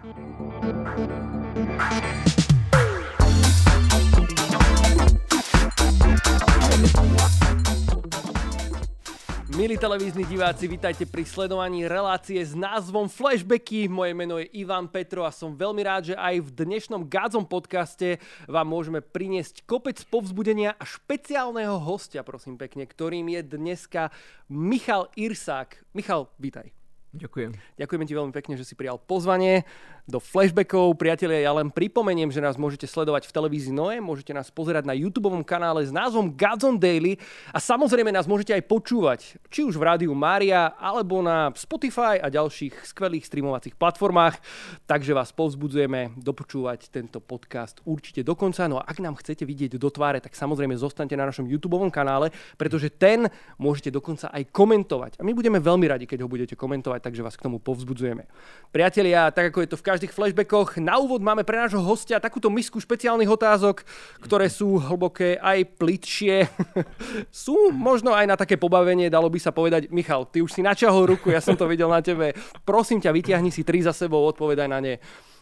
Milí televízni diváci, vítajte pri sledovaní relácie s názvom Flashbacky. Moje meno je Ivan Petro a som veľmi rád, že aj v dnešnom Gádzom podcaste vám môžeme priniesť kopec povzbudenia a špeciálneho hostia, prosím pekne, ktorým je dneska Michal Irsák. Michal, vítaj. Ďakujem. Ďakujeme ti veľmi pekne, že si prijal pozvanie do flashbackov. Priatelia, ja len pripomeniem, že nás môžete sledovať v televízii Noe, môžete nás pozerať na YouTube kanále s názvom Godzone Daily a samozrejme nás môžete aj počúvať, či už v rádiu Mária, alebo na Spotify a ďalších skvelých streamovacích platformách. Takže vás povzbudzujeme dopočúvať tento podcast určite do konca. No a ak nám chcete vidieť do tváre, tak samozrejme zostaňte na našom YouTube kanále, pretože ten môžete dokonca aj komentovať. A my budeme veľmi radi, keď ho budete komentovať, takže vás k tomu povzbudzujeme. Priatelia, tak ako je to v každých flashbackoch. Na úvod máme pre nášho hostia takúto misku špeciálnych otázok, ktoré sú hlboké aj plitšie. sú možno aj na také pobavenie, dalo by sa povedať. Michal, ty už si načahol ruku, ja som to videl na tebe. Prosím ťa, vyťahni si tri za sebou, odpovedaj na ne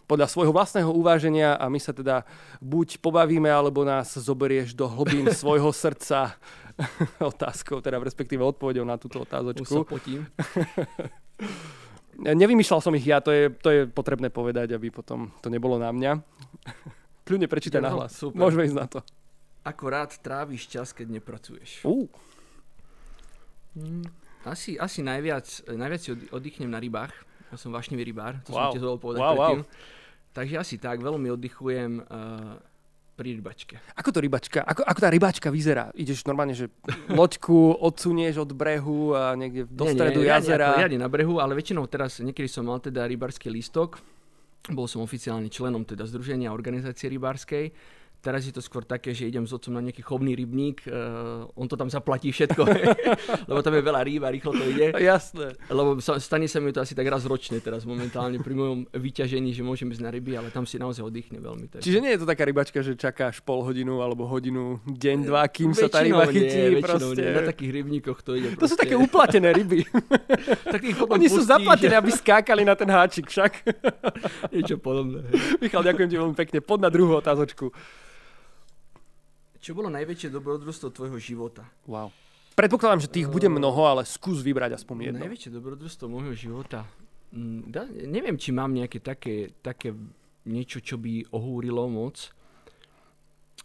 podľa svojho vlastného uváženia a my sa teda buď pobavíme, alebo nás zoberieš do hlbín svojho srdca otázkou, teda respektíve odpovedou na túto otázočku. Už sa potím. Nevymýšľal som ich ja, to je, to je potrebné povedať, aby potom to nebolo na mňa. Kľudne prečítaj na hlas. Super. Môžeme ísť na to. Ako rád tráviš čas, keď nepracuješ? Uh. Asi, asi najviac, najviac si oddychnem na rybách. Ja som vášnivý rybár, to wow. som ti zvolil povedať wow, predtým. Wow. Takže asi tak, veľmi oddychujem uh, pri rybačke. Ako to rybačka? Ako, ako tá rybačka vyzerá? Ideš normálne, že loďku odsunieš od brehu a niekde do nie, stredu nie, jazera? Nie, na brehu, ale väčšinou teraz, niekedy som mal teda rybarský lístok, bol som oficiálne členom teda Združenia organizácie rybárskej Teraz je to skôr také, že idem s otcom na nejaký chovný rybník, uh, on to tam zaplatí všetko, lebo tam je veľa rýb a rýchlo to ide. Jasné. Lebo sa, stane sa mi to asi tak raz ročne teraz momentálne pri mojom vyťažení, že môžem ísť na ryby, ale tam si naozaj oddychne veľmi. Tak. Čiže nie je to taká rybačka, že čakáš pol hodinu alebo hodinu, deň, dva, kým väčšinou sa tá ryba chytí. Nie, proste. Nie. Na takých rybníkoch to ide. To sú také uplatené ryby. tak Oni sú zaplatené, aby skákali na ten háčik však. Niečo podobné. Michal, ďakujem ti veľmi pekne. Pod na druhú otázočku. Čo bolo najväčšie dobrodružstvo tvojho života? Wow. Predpokladám, že tých uh, bude mnoho, ale skús vybrať aspoň jedno. Najväčšie dobrodružstvo môjho života? Mm, da, neviem, či mám nejaké také, také niečo, čo by ohúrilo moc.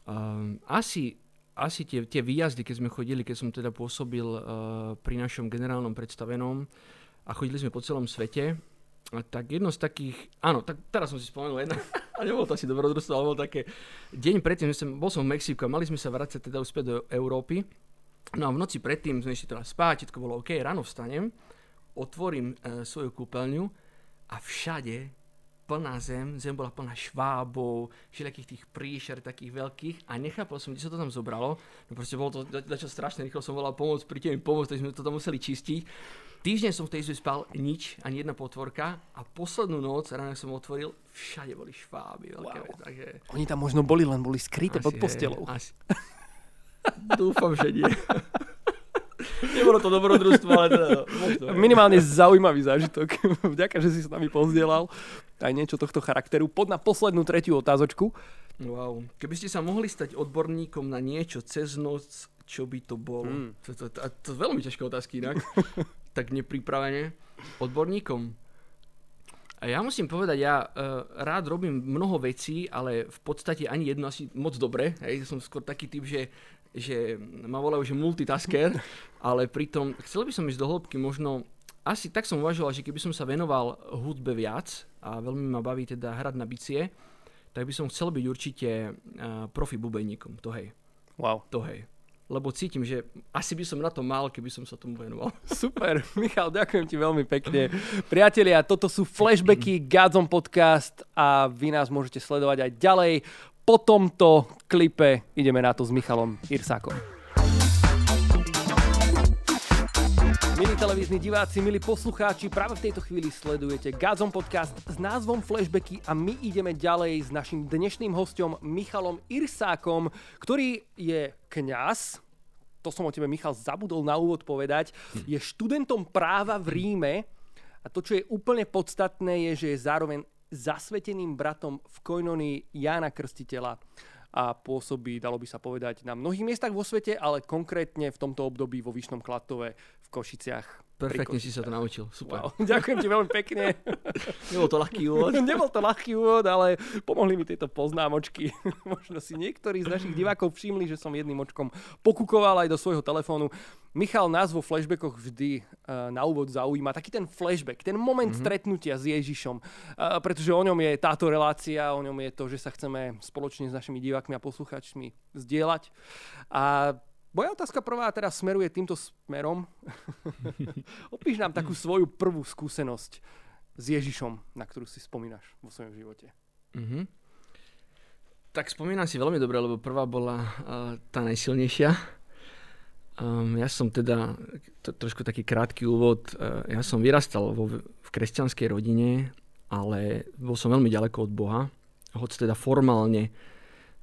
Um, asi, asi tie, tie výjazdy, keď sme chodili, keď som teda pôsobil uh, pri našom generálnom predstavenom a chodili sme po celom svete, tak jedno z takých, áno, tak teraz som si spomenul jedno, a nebolo to asi dobrodružstvo, ale bolo také, deň predtým, som, bol som v Mexiku a mali sme sa vrácať teda uspäť do Európy, no a v noci predtým sme išli teda spať, všetko bolo OK, ráno vstanem, otvorím e, svoju kúpeľňu a všade plná zem, zem bola plná švábov, všelijakých tých príšer takých veľkých a nechápal som, kde sa to tam zobralo. No proste bolo to dačo strašne rýchlo, som volal pomoc, príďte mi pomôcť, tak sme to tam museli čistiť. Týždeň som v tej izbe spal nič, ani jedna potvorka a poslednú noc, ráno som otvoril, všade boli šváby. Veľké wow. vec, takže... Oni tam možno boli, len boli skryté asi, pod postelou. Asi. Dúfam, že nie. Nebolo to dobrodružstvo, ale teda... Možno, Minimálne zaujímavý zážitok. Vďaka, že si s nami pozdielal aj niečo tohto charakteru. Pod na poslednú tretiu otázočku. Wow. Keby ste sa mohli stať odborníkom na niečo cez noc, čo by to bolo? Hmm. To, to, to, to, to veľmi ťažké otázky inak. tak nepripravene odborníkom. A ja musím povedať, ja uh, rád robím mnoho vecí, ale v podstate ani jedno asi moc dobre. Hej, som skôr taký typ, že, že ma volajú, že multitasker, ale pritom chcel by som ísť do hĺbky možno, asi tak som uvažoval, že keby som sa venoval hudbe viac a veľmi ma baví teda hrať na bicie, tak by som chcel byť určite uh, profi bubeníkom, to hej. Wow. To hej lebo cítim, že asi by som na to mal, keby som sa tomu venoval. Super, Michal, ďakujem ti veľmi pekne. Priatelia, toto sú flashbacky Godzone podcast a vy nás môžete sledovať aj ďalej. Po tomto klipe ideme na to s Michalom Irsákom. Milí televízni diváci, milí poslucháči, práve v tejto chvíli sledujete Gazon podcast s názvom Flashbacky a my ideme ďalej s našim dnešným hostom Michalom Irsákom, ktorý je kňaz, to som o tebe, Michal, zabudol na úvod povedať, je študentom práva v Ríme a to, čo je úplne podstatné, je, že je zároveň zasveteným bratom v Koinonii Jána Krstiteľa a pôsobí, dalo by sa povedať, na mnohých miestach vo svete, ale konkrétne v tomto období vo Vyšnom Klatove v Košiciach. Perfektne si sa to naučil, super. Wow, ďakujem ti veľmi pekne. Nebol to ľahký úvod. Nebol to ľahký úvod, ale pomohli mi tieto poznámočky. Možno si niektorí z našich divákov všimli, že som jedným očkom pokukoval aj do svojho telefónu. Michal nás vo flashbackoch vždy uh, na úvod zaujíma taký ten flashback, ten moment mm-hmm. stretnutia s Ježišom, uh, pretože o ňom je táto relácia, o ňom je to, že sa chceme spoločne s našimi divákmi a poslucháčmi zdieľať. A moja otázka prvá teraz smeruje týmto smerom. Opíš nám takú svoju prvú skúsenosť s Ježišom, na ktorú si spomínaš vo svojom živote. Mm-hmm. Tak spomínam si veľmi dobre, lebo prvá bola uh, tá najsilnejšia Um, ja som teda, to, trošku taký krátky úvod, uh, ja som vyrastal vo, v kresťanskej rodine, ale bol som veľmi ďaleko od Boha, hoď teda formálne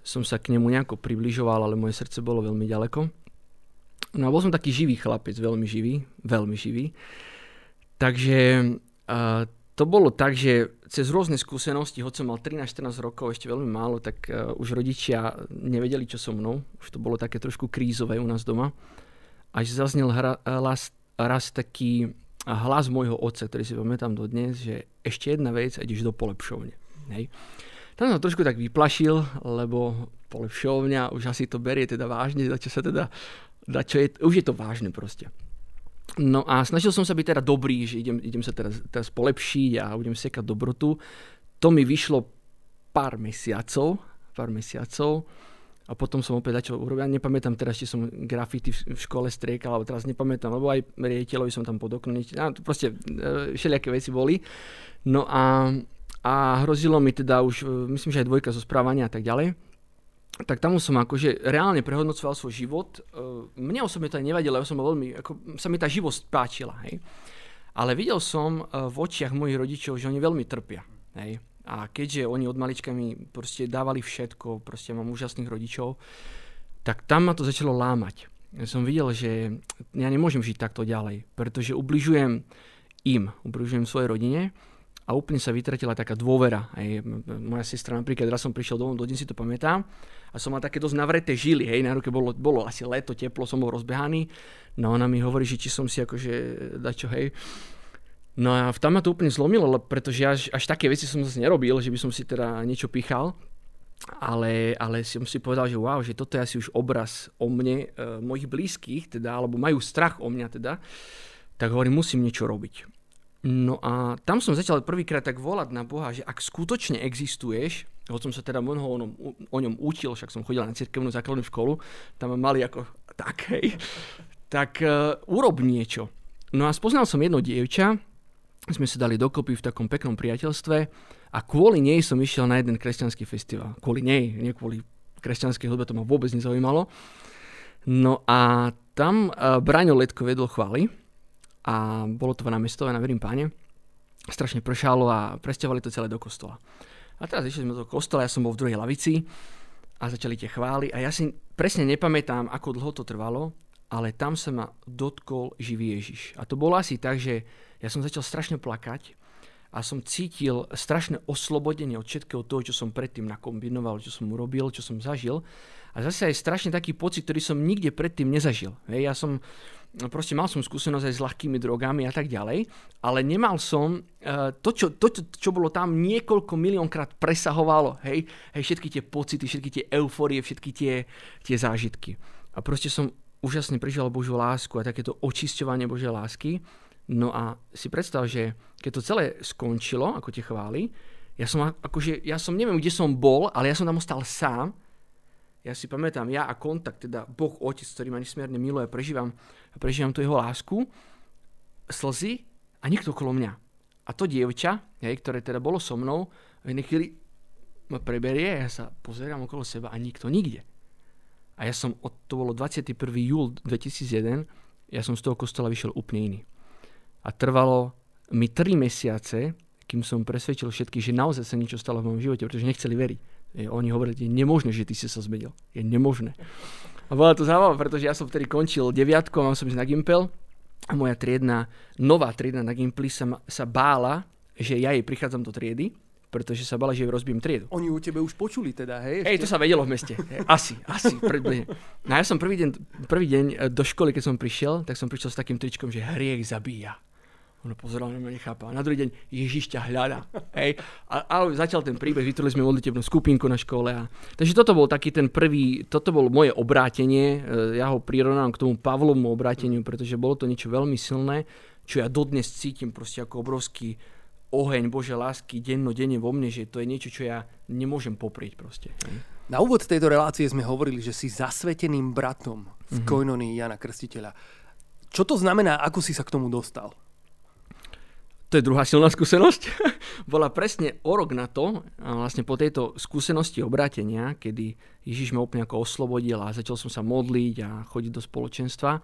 som sa k nemu nejako približoval, ale moje srdce bolo veľmi ďaleko. No a bol som taký živý chlapec, veľmi živý, veľmi živý. Takže uh, to bolo tak, že cez rôzne skúsenosti, hoď som mal 13-14 rokov, ešte veľmi málo, tak uh, už rodičia nevedeli, čo so mnou. Už to bolo také trošku krízové u nás doma až zaznel hra, raz, raz taký hlas môjho otca, ktorý si pamätám dodnes, že ešte jedna vec a ideš do polepšovne. Hej. Tam som trošku tak vyplašil, lebo polepšovňa už asi to berie teda vážne, za čo sa teda, za čo je, už je to vážne proste. No a snažil som sa byť teda dobrý, že idem, idem sa teraz, teraz polepšiť a budem sekať dobrotu. To mi vyšlo pár mesiacov, pár mesiacov a potom som opäť začal urobiť. Ja nepamätám teraz, či som grafity v škole striekal, alebo teraz nepamätám, lebo aj riaditeľovi som tam pod okno, no, proste e, všelijaké veci boli. No a, a hrozilo mi teda už, e, myslím, že aj dvojka zo správania a tak ďalej. Tak tam som akože reálne prehodnocoval svoj život. E, mne osobne to aj nevadilo, ja som veľmi, ako, sa mi tá živosť páčila, hej. Ale videl som v očiach mojich rodičov, že oni veľmi trpia, hej a keďže oni od malička mi proste dávali všetko, proste mám úžasných rodičov, tak tam ma to začalo lámať. Ja som videl, že ja nemôžem žiť takto ďalej, pretože ubližujem im, ubližujem svojej rodine a úplne sa vytratila taká dôvera. Aj moja sestra napríklad, raz som prišiel domov, dodnes si to pamätám, a som mal také dosť navreté žily, hej, na ruke bolo, bolo asi leto, teplo, som bol rozbehaný, no ona mi hovorí, že či som si akože dačo, hej, No a tam ma to úplne zlomilo, pretože až, až také veci som zase nerobil, že by som si teda niečo pichal. Ale, ale som si povedal, že wow, že toto je asi už obraz o mne, e, mojich blízkych, teda, alebo majú strach o mňa teda, tak hovorím, musím niečo robiť. No a tam som začal prvýkrát tak volať na Boha, že ak skutočne existuješ, hoď som sa teda mnoho o, ňom, o ňom učil, však som chodil na cirkevnú základnú školu, tam ma mali ako tak, hej, tak uh, urob niečo. No a spoznal som jedno dievča, sme sa dali dokopy v takom peknom priateľstve a kvôli nej som išiel na jeden kresťanský festival. Kvôli nej, nie kvôli kresťanskej hudbe, to ma vôbec nezaujímalo. No a tam uh, Braňo Letko vedol chvály a bolo to na mestové, na Verím páne. Strašne pršalo a presťahovali to celé do kostola. A teraz išli sme do kostola, ja som bol v druhej lavici a začali tie chvály a ja si presne nepamätám, ako dlho to trvalo, ale tam sa ma dotkol živý Ježiš. A to bolo asi tak, že ja som začal strašne plakať a som cítil strašné oslobodenie od všetkého toho, čo som predtým nakombinoval, čo som urobil, čo som zažil. A zase aj strašne taký pocit, ktorý som nikde predtým nezažil. Hej, ja som, proste mal som skúsenosť aj s ľahkými drogami a tak ďalej, ale nemal som uh, to, čo, to, čo bolo tam niekoľko miliónkrát presahovalo, hej, hej, všetky tie pocity, všetky tie euforie, všetky tie, tie zážitky. A proste som úžasne prežil Božiu lásku a takéto očisťovanie Božej lásky No a si predstav, že keď to celé skončilo, ako tie chváli, ja som akože, ja som neviem, kde som bol, ale ja som tam ostal sám. Ja si pamätám, ja a kontakt, teda Boh Otec, ktorý ma nesmierne miluje, prežívam, prežívam tu jeho lásku, slzy a nikto okolo mňa. A to dievča, hej, ktoré teda bolo so mnou, v jednej chvíli ma preberie a ja sa pozerám okolo seba a nikto nikde. A ja som, to bolo 21. júl 2001, ja som z toho kostola vyšiel úplne iný. A trvalo mi 3 mesiace, kým som presvedčil všetkých, že naozaj sa niečo stalo v mojom živote, pretože nechceli veriť. Oni hovorili, je nemožné, že ty si sa zmenil. Je nemožné. A bola to zaujímavé, pretože ja som vtedy končil deviatku a mám som ísť na Gimpel a moja triedna, nová triedna na Gimpli sa, sa bála, že ja jej prichádzam do triedy, pretože sa bala, že ju rozbijem triedu. Oni o tebe už počuli teda, hej? Hej, to sa vedelo v meste. Asi, asi. Približne. No ja som prvý deň, prvý deň e, do školy, keď som prišiel, tak som prišiel s takým tričkom, že hriech zabíja. Ono pozeral na mňa, nechápa. Na druhý deň Ježiš ťa hľadá. Hej. A, a začal ten príbeh, vytvorili sme modlitebnú skupinku na škole. A... Takže toto bol taký ten prvý, toto bolo moje obrátenie. E, ja ho prirovnám k tomu Pavlomu obráteniu, pretože bolo to niečo veľmi silné, čo ja dodnes cítim proste ako obrovský oheň Bože lásky denno, denne vo mne, že to je niečo, čo ja nemôžem poprieť proste. Hej. Na úvod tejto relácie sme hovorili, že si zasveteným bratom v mm-hmm. Koinonii Jana Krstiteľa. Čo to znamená, ako si sa k tomu dostal? To je druhá silná skúsenosť. Bola presne o rok na to, vlastne po tejto skúsenosti obrátenia, kedy Ježiš ma úplne ako oslobodil a začal som sa modliť a chodiť do spoločenstva,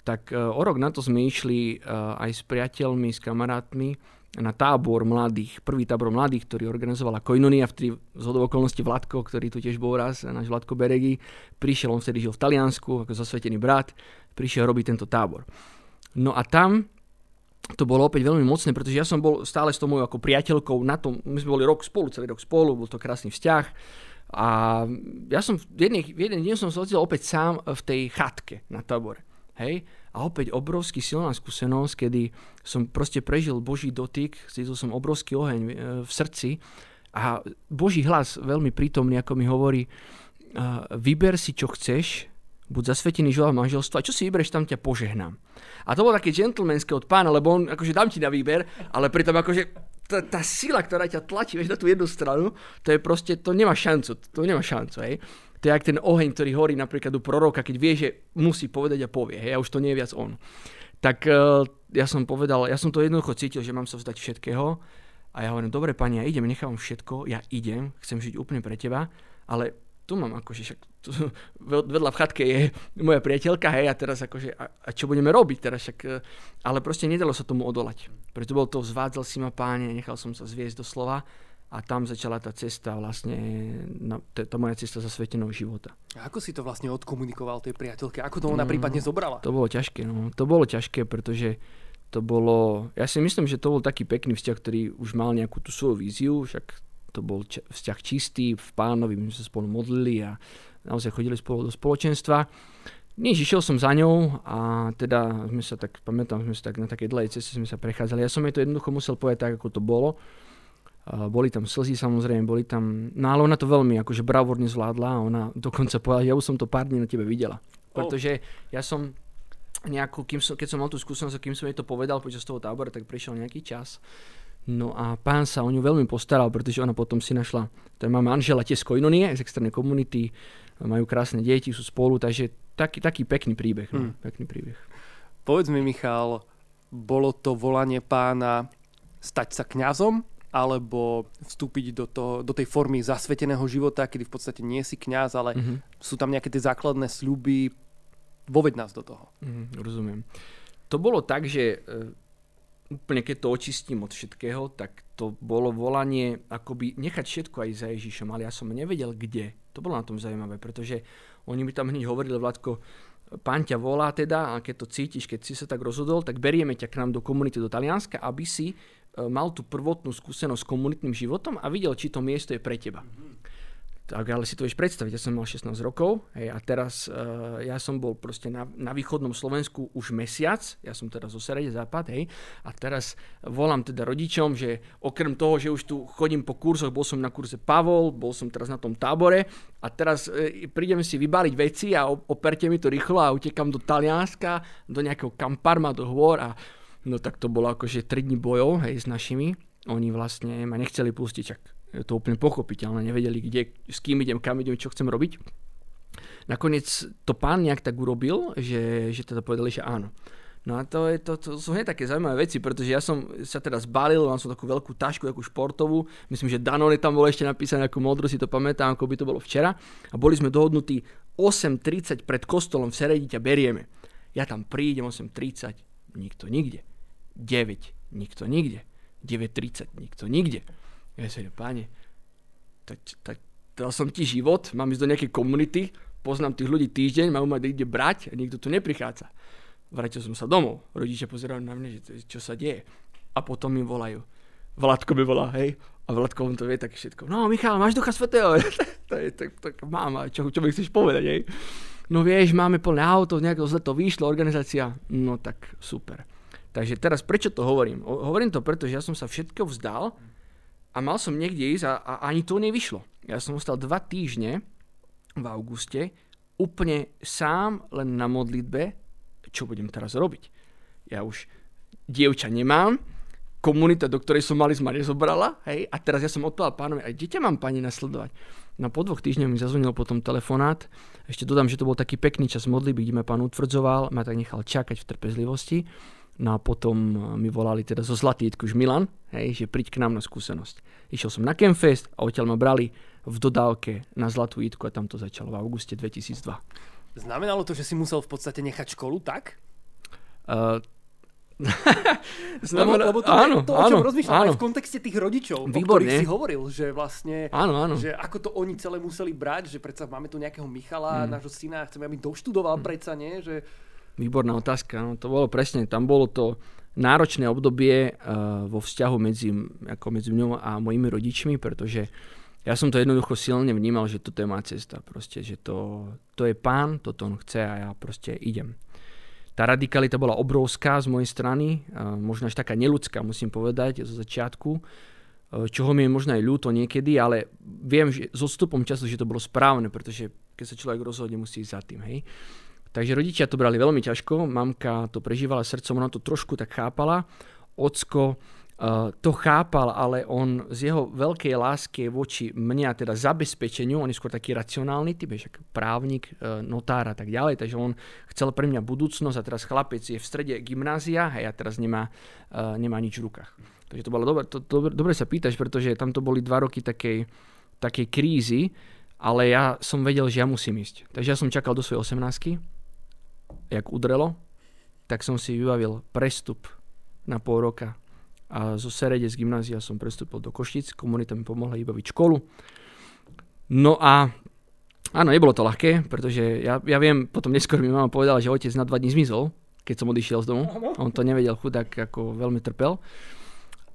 tak e, o rok na to sme išli e, aj s priateľmi, s kamarátmi na tábor mladých, prvý tábor mladých, ktorý organizovala Koinonia, vtedy z okolností Vladko, ktorý tu tiež bol raz, náš Vladko Beregi, prišiel, on vtedy žil v Taliansku, ako zasvetený brat, prišiel robiť tento tábor. No a tam to bolo opäť veľmi mocné, pretože ja som bol stále s tou mojou ako priateľkou na tom, my sme boli rok spolu, celý rok spolu, bol to krásny vzťah. A ja som v jeden, v jeden deň som sa opäť sám v tej chatke na tábore. Hej? A opäť obrovský silná skúsenosť, kedy som proste prežil Boží dotyk, cítil som obrovský oheň e, v srdci a Boží hlas veľmi prítomný, ako mi hovorí, vyber si, čo chceš, buď zasvetený manželstva, a čo si vybereš, tam ťa požehnám. A to bolo také gentlemanské od pána, lebo on akože dám ti na výber, ale pritom akože tá, tá sila, ktorá ťa tlačí vieš, na tú jednu stranu, to je proste, to nemá šancu, to nemá šancu, hej. To je jak ten oheň, ktorý horí napríklad u proroka, keď vie, že musí povedať a povie, hej, a už to nie je viac on. Tak uh, ja som povedal, ja som to jednoducho cítil, že mám sa vzdať všetkého a ja hovorím, dobre pani, ja idem, nechám všetko, ja idem, chcem žiť úplne pre teba, ale tu mám akože však tu, vedľa v chatke je moja priateľka, hej, a teraz akože, a, a čo budeme robiť teraz, však, e, ale proste nedalo sa tomu odolať. Preto bol to zvádzal si ma páne, nechal som sa zviesť do slova a tam začala tá cesta vlastne, na, tá moja cesta zasveteného života. A ako si to vlastne odkomunikoval tej priateľke? Ako to ona no, prípadne zobrala? To bolo ťažké, no. To bolo ťažké, pretože to bolo, ja si myslím, že to bol taký pekný vzťah, ktorý už mal nejakú tú svoju víziu, však to bol č- vzťah čistý v pánovi, my sme sa spolu modlili a naozaj chodili spolu do spoločenstva. Nič, išiel som za ňou a teda sme sa tak, pamätám, sme sa tak na takej dlhej ceste sme sa prechádzali. Ja som jej to jednoducho musel povedať tak, ako to bolo. Uh, boli tam slzy samozrejme, boli tam, no ale ona to veľmi akože bravorne zvládla a ona dokonca povedala, ja už som to pár dní na tebe videla. Pretože ja som nejakú, kým som, keď som mal tú skúsenosť, kým som jej to povedal počas toho tábora, tak prišiel nejaký čas No a pán sa o ňu veľmi postaral, pretože ona potom si našla, to má manžela tiež z Koinonie, z externej komunity, majú krásne deti, sú spolu, takže taký, taký pekný príbeh. No, hmm. pekný príbeh. Povedz mi, Michal, bolo to volanie pána stať sa kňazom, alebo vstúpiť do, to, do tej formy zasveteného života, kedy v podstate nie si kňaz, ale mm-hmm. sú tam nejaké tie základné sľuby. Voved nás do toho. Mm, rozumiem. To bolo tak, že e, úplne keď to očistím od všetkého, tak to bolo volanie akoby nechať všetko aj za Ježišom, ale ja som nevedel kde. To bolo na tom zaujímavé, pretože oni mi tam hneď hovorili, Vládko, pán ťa volá teda a keď to cítiš, keď si sa tak rozhodol, tak berieme ťa k nám do komunity do Talianska, aby si e, mal tú prvotnú skúsenosť s komunitným životom a videl, či to miesto je pre teba. Mm-hmm. Tak ale si to vieš predstaviť, ja som mal 16 rokov hej, a teraz uh, ja som bol proste na, na východnom Slovensku už mesiac, ja som teraz zo Serede západ, hej, a teraz volám teda rodičom, že okrem toho, že už tu chodím po kurzoch, bol som na kurze Pavol, bol som teraz na tom tábore a teraz uh, prídem si vybaliť veci a operte mi to rýchlo a utekam do Talianska, do nejakého kamparma, do hôr a no tak to bolo akože 3 dní bojov, hej, s našimi. Oni vlastne ma nechceli pustiť, čak je to úplne pochopiteľné, nevedeli, kde, s kým idem, kam idem, čo chcem robiť. Nakoniec to pán nejak tak urobil, že, že teda povedali, že áno. No a to, je, to, to sú hneď také zaujímavé veci, pretože ja som sa teda zbalil, mám som takú veľkú tašku, takú športovú, myslím, že Danone tam bolo ešte napísané ako modro, si to pamätám, ako by to bolo včera. A boli sme dohodnutí 8.30 pred kostolom v Seredi ťa berieme. Ja tam prídem 8.30, nikto nikde. 9, nikto nikde. 9.30, nikto nikde. Ja si páne, tak, tak dal som ti život, mám ísť do nejakej komunity, poznám tých ľudí týždeň, mám ma ide brať a nikto tu neprichádza. Vrátil som sa domov, rodičia pozerajú na mňa, že čo sa deje. A potom mi volajú. Vládko mi volá, hej, A Vladko, on to vie tak všetko. No, Michal, máš ducha svetého? je tak, tak mám, čo, čo mi chceš povedať, hej? No vieš, máme plné auto, nejako zle to vyšlo, organizácia. No tak super. Takže teraz prečo to hovorím? Hovorím to preto, že ja som sa všetko vzdal a mal som niekde ísť a, a ani to nevyšlo. Ja som ostal dva týždne v auguste úplne sám len na modlitbe, čo budem teraz robiť. Ja už dievča nemám, komunita, do ktorej som mali, ma nezobrala, hej, a teraz ja som odpovedal pánovi, aj dieťa mám pani nasledovať. No po dvoch týždňoch mi zazvonil potom telefonát, ešte dodám, že to bol taký pekný čas modlitby, kde ma pán utvrdzoval, ma tak nechal čakať v trpezlivosti No a potom eh, mi volali teda zo Zlatítku už Milan, hej, že príď k nám na skúsenosť. Išiel som na Campfest a odtiaľ ma brali v dodávke na Zlatú Jítku a tam to začalo v auguste 2002. Znamenalo to, že si musel v podstate nechať školu tak? Uh, Znamená, lebo, lebo to, áno, to, o čom áno, rozmýšľam áno. aj v kontexte tých rodičov, Výborné. o ktorých si hovoril, že vlastne, áno, áno. že ako to oni celé museli brať, že predsa máme tu nejakého Michala, mm. nášho syna, chceme, aby doštudoval mm. predsa, nie? Že Výborná otázka. No, to bolo presne, tam bolo to náročné obdobie uh, vo vzťahu medzi, ako medzi mňou a mojimi rodičmi, pretože ja som to jednoducho silne vnímal, že toto je má cesta. Proste, že to, to je pán, toto on chce a ja proste idem. Tá radikalita bola obrovská z mojej strany, uh, možno až taká neludská, musím povedať, zo začiatku, uh, čoho mi je možno aj ľúto niekedy, ale viem, že s odstupom času, že to bolo správne, pretože keď sa človek rozhodne, musí ísť za tým. Hej. Takže rodičia to brali veľmi ťažko, mamka to prežívala srdcom, ona to trošku tak chápala, ocko uh, to chápal, ale on z jeho veľkej lásky voči mne a teda zabezpečeniu, on je skôr taký racionálny typ, však právnik, uh, notár a tak ďalej, takže on chcel pre mňa budúcnosť a teraz chlapec je v strede gymnázia a ja teraz nemá, uh, nemá nič v rukách. Takže to bolo dobre, to, to, dobre sa pýtaš, pretože tam to boli dva roky takej, takej krízy, ale ja som vedel, že ja musím ísť. Takže ja som čakal do svojej 18 jak udrelo, tak som si vybavil prestup na pol roka a zo Serede z gymnázia som prestúpil do Košic, komunita mi pomohla vybaviť školu. No a áno, nebolo to ľahké, pretože ja, ja viem, potom neskôr mi mama povedala, že otec na dva dní zmizol, keď som odišiel z domu. On to nevedel chudák, ako veľmi trpel.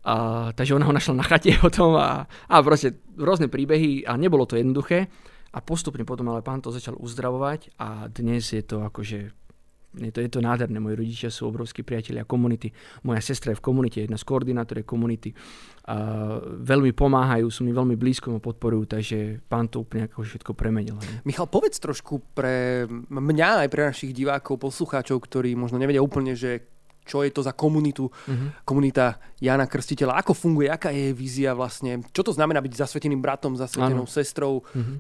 A, takže ona ho našla na chate potom a, a proste rôzne príbehy a nebolo to jednoduché. A postupne potom ale pán to začal uzdravovať a dnes je to akože je to, je to nádherné, moji rodičia sú obrovskí priatelia komunity. Moja sestra je v komunite, jedna z koordinátorov komunity. A veľmi pomáhajú, sú mi veľmi blízko, ma podporujú, takže pán to úplne ako všetko premenil. Ne? Michal, povedz trošku pre mňa aj pre našich divákov, poslucháčov, ktorí možno nevedia úplne, že čo je to za komunitu, uh-huh. komunita Jana Krstiteľa, ako funguje, aká je vízia vlastne, čo to znamená byť zasveteným bratom, zasvetenou ano. sestrou. Uh-huh.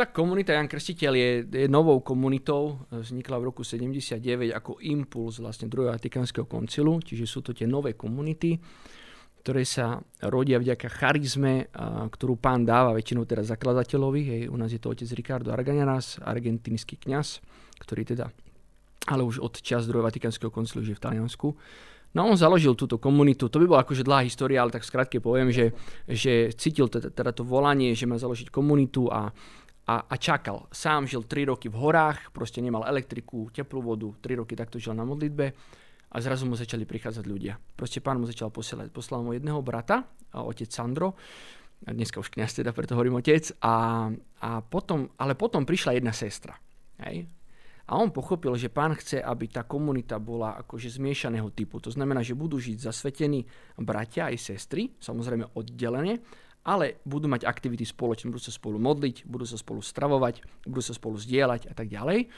Tak komunita Jan Krstiteľ je, je novou komunitou, vznikla v roku 79 ako impuls vlastne druhého Vatikánskeho koncilu, čiže sú to tie nové komunity, ktoré sa rodia vďaka charizme, a, ktorú pán dáva väčšinou teraz zakladateľovi. Hej, u nás je to otec Ricardo Argañaras, argentínsky kňaz, ktorý teda ale už od čas druhého Vatikánskeho koncilu žije v Taliansku. No on založil túto komunitu, to by bola akože dlhá história, ale tak skrátke poviem, že, že cítil teda, teda to volanie, že má založiť komunitu a a, a čakal. Sám žil 3 roky v horách, proste nemal elektriku, teplú vodu, 3 roky takto žil na modlitbe a zrazu mu začali prichádzať ľudia. Proste pán mu začal posielať. Poslal mu jedného brata, otec Sandro, a dneska už kniaz teda, preto hovorím otec, a, a potom, ale potom prišla jedna sestra. Hej? A on pochopil, že pán chce, aby tá komunita bola akože zmiešaného typu. To znamená, že budú žiť zasvetení bratia aj sestry, samozrejme oddelenie, ale budú mať aktivity spoločne, budú sa spolu modliť, budú sa spolu stravovať, budú sa spolu zdieľať a tak ďalej.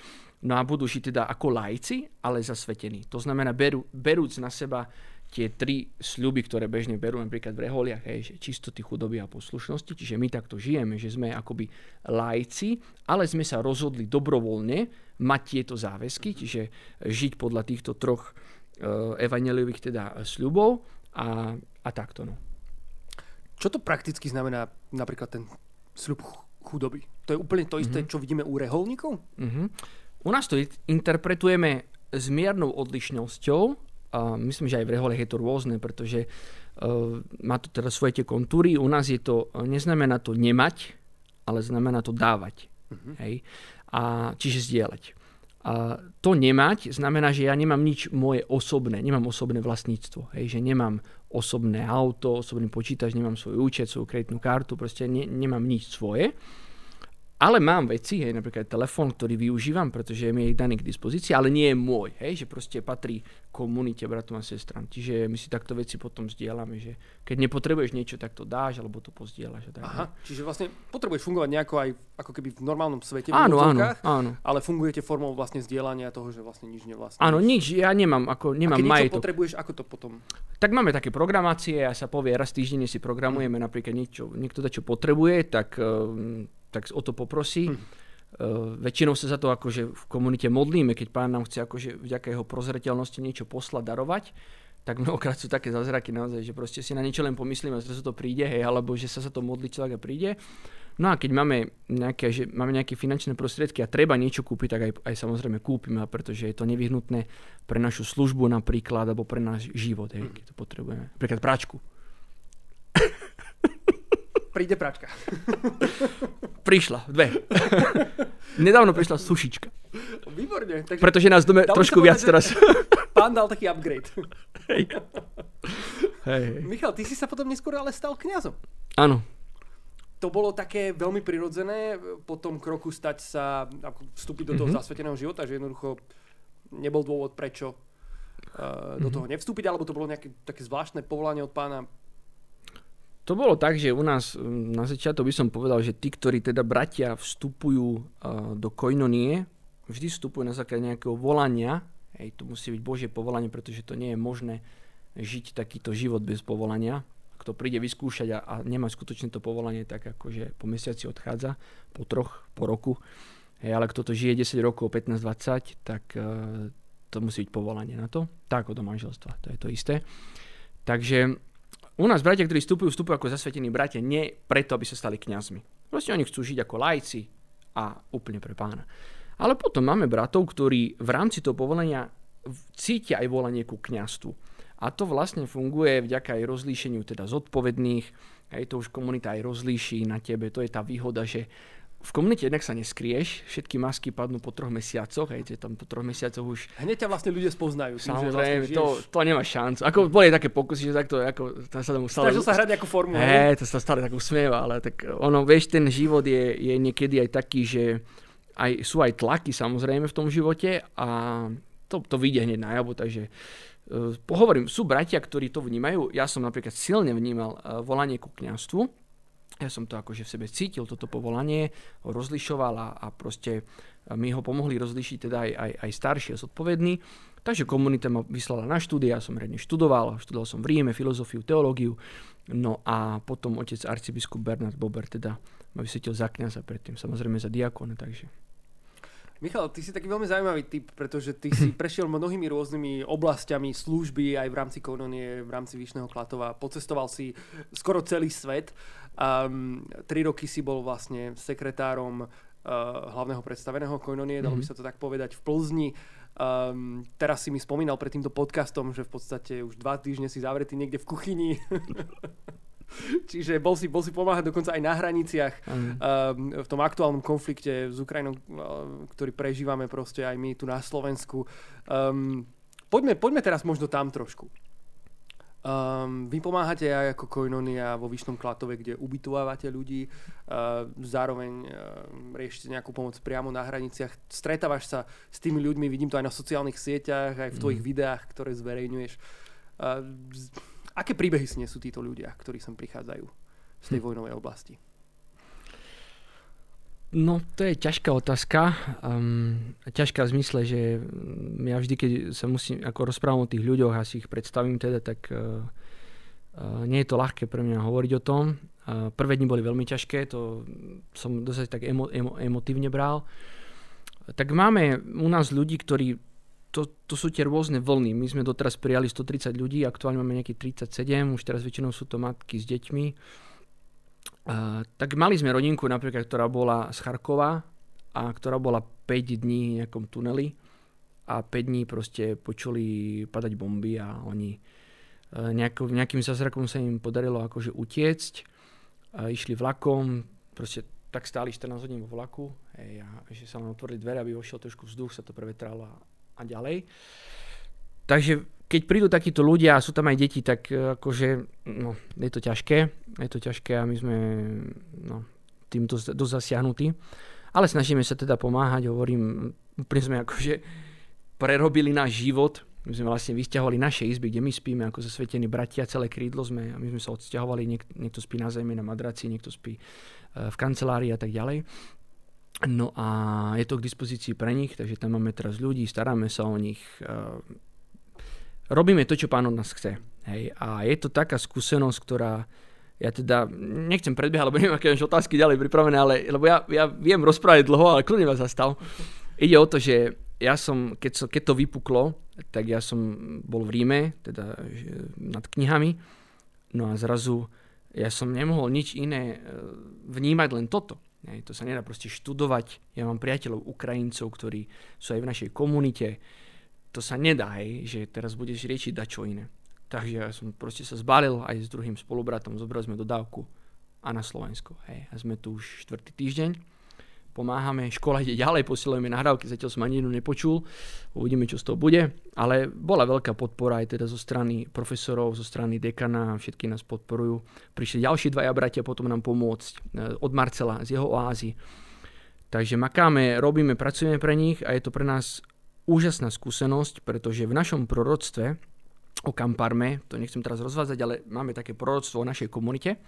No a budú žiť teda ako lajci, ale zasvetení. To znamená, berú, berúc na seba tie tri sľuby, ktoré bežne berú napríklad v reholiach, hej, že čistoty, chudoby a poslušnosti, čiže my takto žijeme, že sme akoby lajci, ale sme sa rozhodli dobrovoľne mať tieto záväzky, čiže žiť podľa týchto troch uh, evaneliových teda sľubov a, a takto. No. Čo to prakticky znamená napríklad ten sľub chudoby? To je úplne to isté, mm-hmm. čo vidíme u reholníkov? Mm-hmm. U nás to interpretujeme s miernou odlišnosťou. A myslím, že aj v rehole je to rôzne, pretože uh, má to teda svoje tie kontúry. U nás je to, neznamená to nemať, ale znamená to dávať. Mm-hmm. Hej? A, čiže zdieľať. To nemať znamená, že ja nemám nič moje osobné, nemám osobné vlastníctvo, hej, že nemám osobné auto, osobný počítač, nemám svoj účet, svoju kreditnú kartu, proste ne, nemám nič svoje. Ale mám veci, hej, napríklad telefón, ktorý využívam, pretože mi je daný k dispozícii, ale nie je môj, hej, že proste patrí komunite bratom a sestram. Čiže my si takto veci potom zdieľame, že keď nepotrebuješ niečo, tak to dáš, alebo to pozdieľaš. tak, Aha, čiže vlastne potrebuješ fungovať nejako aj ako keby v normálnom svete, v áno, áno, ale fungujete formou vlastne zdieľania toho, že vlastne nič nevlastníš. Áno, nič, ja nemám, ako, A nemám keď niečo majetok. potrebuješ, ako to potom? Tak máme také programácie a sa povie, raz týždenne si programujeme napríklad niečo, niekto čo potrebuje, tak, ehm, tak o to poprosí. Hm. Uh, väčšinou sa za to akože v komunite modlíme, keď pán nám chce akože vďaka jeho prozreteľnosti niečo poslať, darovať, tak mnohokrát sú také zázraky naozaj, že proste si na niečo len pomyslíme a zrazu to príde, hej, alebo že sa za to modlí človek a príde. No a keď máme nejaké, že máme nejaké finančné prostriedky a treba niečo kúpiť, tak aj, aj samozrejme kúpime, pretože je to nevyhnutné pre našu službu napríklad, alebo pre náš život, hej, keď to potrebujeme. Napríklad práčku. Príde pračka. Prišla, dve. Nedávno prišla sušička. Výborne. Takže Pretože nás dome trošku sa viac povedať, teraz. pán dal taký upgrade. Hej. Hej. Michal, ty si sa potom neskôr ale stal kňazom. Áno. To bolo také veľmi prirodzené po tom kroku stať sa, vstúpiť do toho Mhm. zasveteného života, že jednoducho nebol dôvod, prečo uh, do Mhm. toho nevstúpiť, alebo to bolo nejaké také zvláštne povolanie od pána. To bolo tak, že u nás mm, na začiatok by som povedal, že tí, ktorí teda bratia vstupujú uh, do koinonie, vždy vstupujú na základe nejakého volania. Hej, to musí byť Božie povolanie, pretože to nie je možné žiť takýto život bez povolania. Kto príde vyskúšať a, a nemá skutočne to povolanie, tak akože po mesiaci odchádza, po troch, po roku. Hej, ale kto to žije 10 rokov, 15-20, tak uh, to musí byť povolanie na to. Tak do manželstva, to je to isté. Takže u nás bratia, ktorí vstupujú, vstupujú ako zasvetení bratia, nie preto, aby sa stali kňazmi. Proste oni chcú žiť ako lajci a úplne pre pána. Ale potom máme bratov, ktorí v rámci toho povolenia cítia aj volanie ku kňastvu. A to vlastne funguje vďaka aj rozlíšeniu teda zodpovedných, aj to už komunita aj rozlíši na tebe, to je tá výhoda, že v komunite jednak sa neskrieš, všetky masky padnú po troch mesiacoch, hej, tam po troch mesiacoch už Hneď ťa vlastne ľudia spoznajú. tým, Samozrejme, vlastne to, to nemá šancu. Ako boli také pokusy, že takto, ako, tam sa tomu stále... Snažil sa hrať nejakú formu. hej? Hej, to sa stále tak usmieva, ale tak ono, vieš, ten život je, je niekedy aj taký, že aj, sú aj tlaky samozrejme v tom živote a to, to vyjde hneď najavo, takže uh, pohovorím, sú bratia, ktorí to vnímajú, ja som napríklad silne vnímal uh, volanie ku kňastvu, ja som to akože v sebe cítil, toto povolanie, ho rozlišoval a, a proste mi ho pomohli rozlišiť teda aj, aj, aj starší a zodpovední. Takže komunita ma vyslala na štúdia, ja som riadne študoval, študoval som v Ríme filozofiu, teológiu, no a potom otec arcibiskup Bernard Bober teda ma vysvetil za kniaza predtým, samozrejme za diakona, takže Michal, ty si taký veľmi zaujímavý typ, pretože ty si prešiel mnohými rôznymi oblastiami služby aj v rámci Kononie, v rámci Vyšného Klatova. Pocestoval si skoro celý svet. Um, tri roky si bol vlastne sekretárom uh, hlavného predstaveného Koinonie, dalo by Mhm. sa to tak povedať, v Plzni. Um, teraz si mi spomínal pred týmto podcastom, že v podstate už dva týždne si zavretý niekde v kuchyni. Čiže bol si, bol si pomáhať dokonca aj na hraniciach um, v tom aktuálnom konflikte s Ukrajinou, uh, ktorý prežívame proste aj my tu na Slovensku. Um, poďme, poďme teraz možno tam trošku. Um, vy pomáhate aj ako Koinonia vo Vyšnom Klatove, kde ubytovávate ľudí, uh, zároveň uh, riešite nejakú pomoc priamo na hraniciach. Stretávaš sa s tými ľuďmi, vidím to aj na sociálnych sieťach, aj v tvojich Mhm. videách, ktoré zverejňuješ. Uh, aké príbehy si nesú títo ľudia, ktorí sem prichádzajú z tej Hm. vojnovej oblasti? No, to je ťažká otázka. Um, ťažká v zmysle, že ja vždy, keď sa musím, ako rozprávam o tých ľuďoch a si ich predstavím teda, tak uh, uh, nie je to ľahké pre mňa hovoriť o tom. Uh, prvé dni boli veľmi ťažké, to som dosť tak emo, emo, emotívne bral. Tak máme u nás ľudí, ktorí, to, to sú tie rôzne vlny. My sme doteraz prijali 130 ľudí, aktuálne máme nejakých 37, už teraz väčšinou sú to matky s deťmi. Tak mali sme rodinku napríklad, ktorá bola z Charkova a ktorá bola 5 dní v nejakom tuneli a 5 dní proste počuli padať bomby a oni uh, nejako, nejakým zázrakom sa im podarilo akože utiecť. Uh, išli vlakom, proste tak stáli 14 hodín vo vlaku, hej, a že sa nám otvorili dvere, aby vošiel trošku vzduch, sa to prevetralo a, a ďalej. Takže keď prídu takíto ľudia a sú tam aj deti, tak e, akože, no, je to ťažké, je to ťažké a my sme no, týmto dosť zasiahnutí. Ale snažíme sa teda pomáhať, hovorím, úplne sme akože prerobili náš život, my sme vlastne vysťahovali naše izby, kde my spíme ako zasvetení bratia, celé krídlo sme a my sme sa odsťahovali, niek- niekto spí na zemi, na madraci, niekto spí e, v kancelárii a tak ďalej. No a je to k dispozícii pre nich, takže tam máme teraz ľudí, staráme sa o nich, e, robíme to, čo pán od nás chce. Hej. A je to taká skúsenosť, ktorá, ja teda nechcem predbiehať, lebo neviem, aké otázky ďalej pripravené, ale, lebo ja, ja viem rozprávať dlho, ale kľudne vás zastav. Ide o to, že ja som, keď, so, keď to vypuklo, tak ja som bol v Ríme, teda nad knihami, no a zrazu ja som nemohol nič iné e, vnímať, len toto. Hej, to sa nedá proste študovať. Ja mám priateľov Ukrajincov, ktorí sú aj v našej komunite. To sa nedá, že teraz budeš riečiť čo iné. Takže ja som proste sa zbalil aj s druhým spolubratom, zobrali sme dodávku a na Slovensko. Hej. A sme tu už štvrtý týždeň pomáhame, škola ide ďalej, posielujeme nahrávky, zatiaľ som ani jednu nepočul, uvidíme, čo z toho bude, ale bola veľká podpora aj teda zo strany profesorov, zo strany dekana, všetky nás podporujú. Prišli ďalší dvaja bratia potom nám pomôcť, eh, od Marcela z jeho oázy. Takže makáme, robíme, pracujeme pre nich a je to pre nás úžasná skúsenosť, pretože v našom proroctve o Kamparme, to nechcem teraz rozvádzať, ale máme také proroctvo o našej komunite,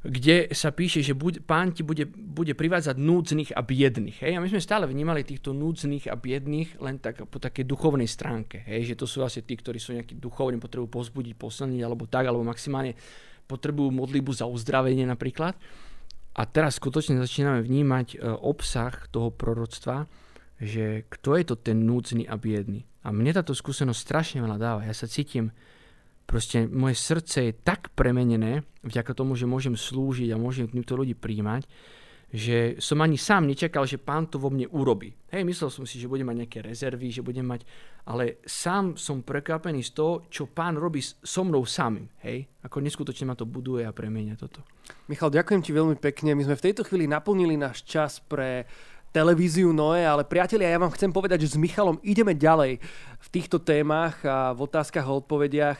kde sa píše, že buď, pán ti bude, bude privádzať núdznych a biedných. Hej? A my sme stále vnímali týchto núdznych a biedných len tak po takej duchovnej stránke. Hej? Že to sú asi tí, ktorí sú nejakí duchovní, potrebujú pozbudiť, posilniť, alebo tak, alebo maximálne potrebujú modlibu za uzdravenie napríklad. A teraz skutočne začíname vnímať e, obsah toho proroctva, že kto je to ten núdzny a biedný. A mne táto skúsenosť strašne veľa dáva. Ja sa cítim Proste moje srdce je tak premenené, vďaka tomu, že môžem slúžiť a môžem týmto ľudí príjmať, že som ani sám nečakal, že pán to vo mne urobí. Hej, myslel som si, že budem mať nejaké rezervy, že budem mať, ale sám som prekvapený z toho, čo pán robí so mnou samým. Hej, ako neskutočne ma to buduje a premenia toto. Michal, ďakujem ti veľmi pekne. My sme v tejto chvíli naplnili náš čas pre televíziu Noé, ale priatelia, ja vám chcem povedať, že s Michalom ideme ďalej v týchto témach a v otázkach a odpovediach.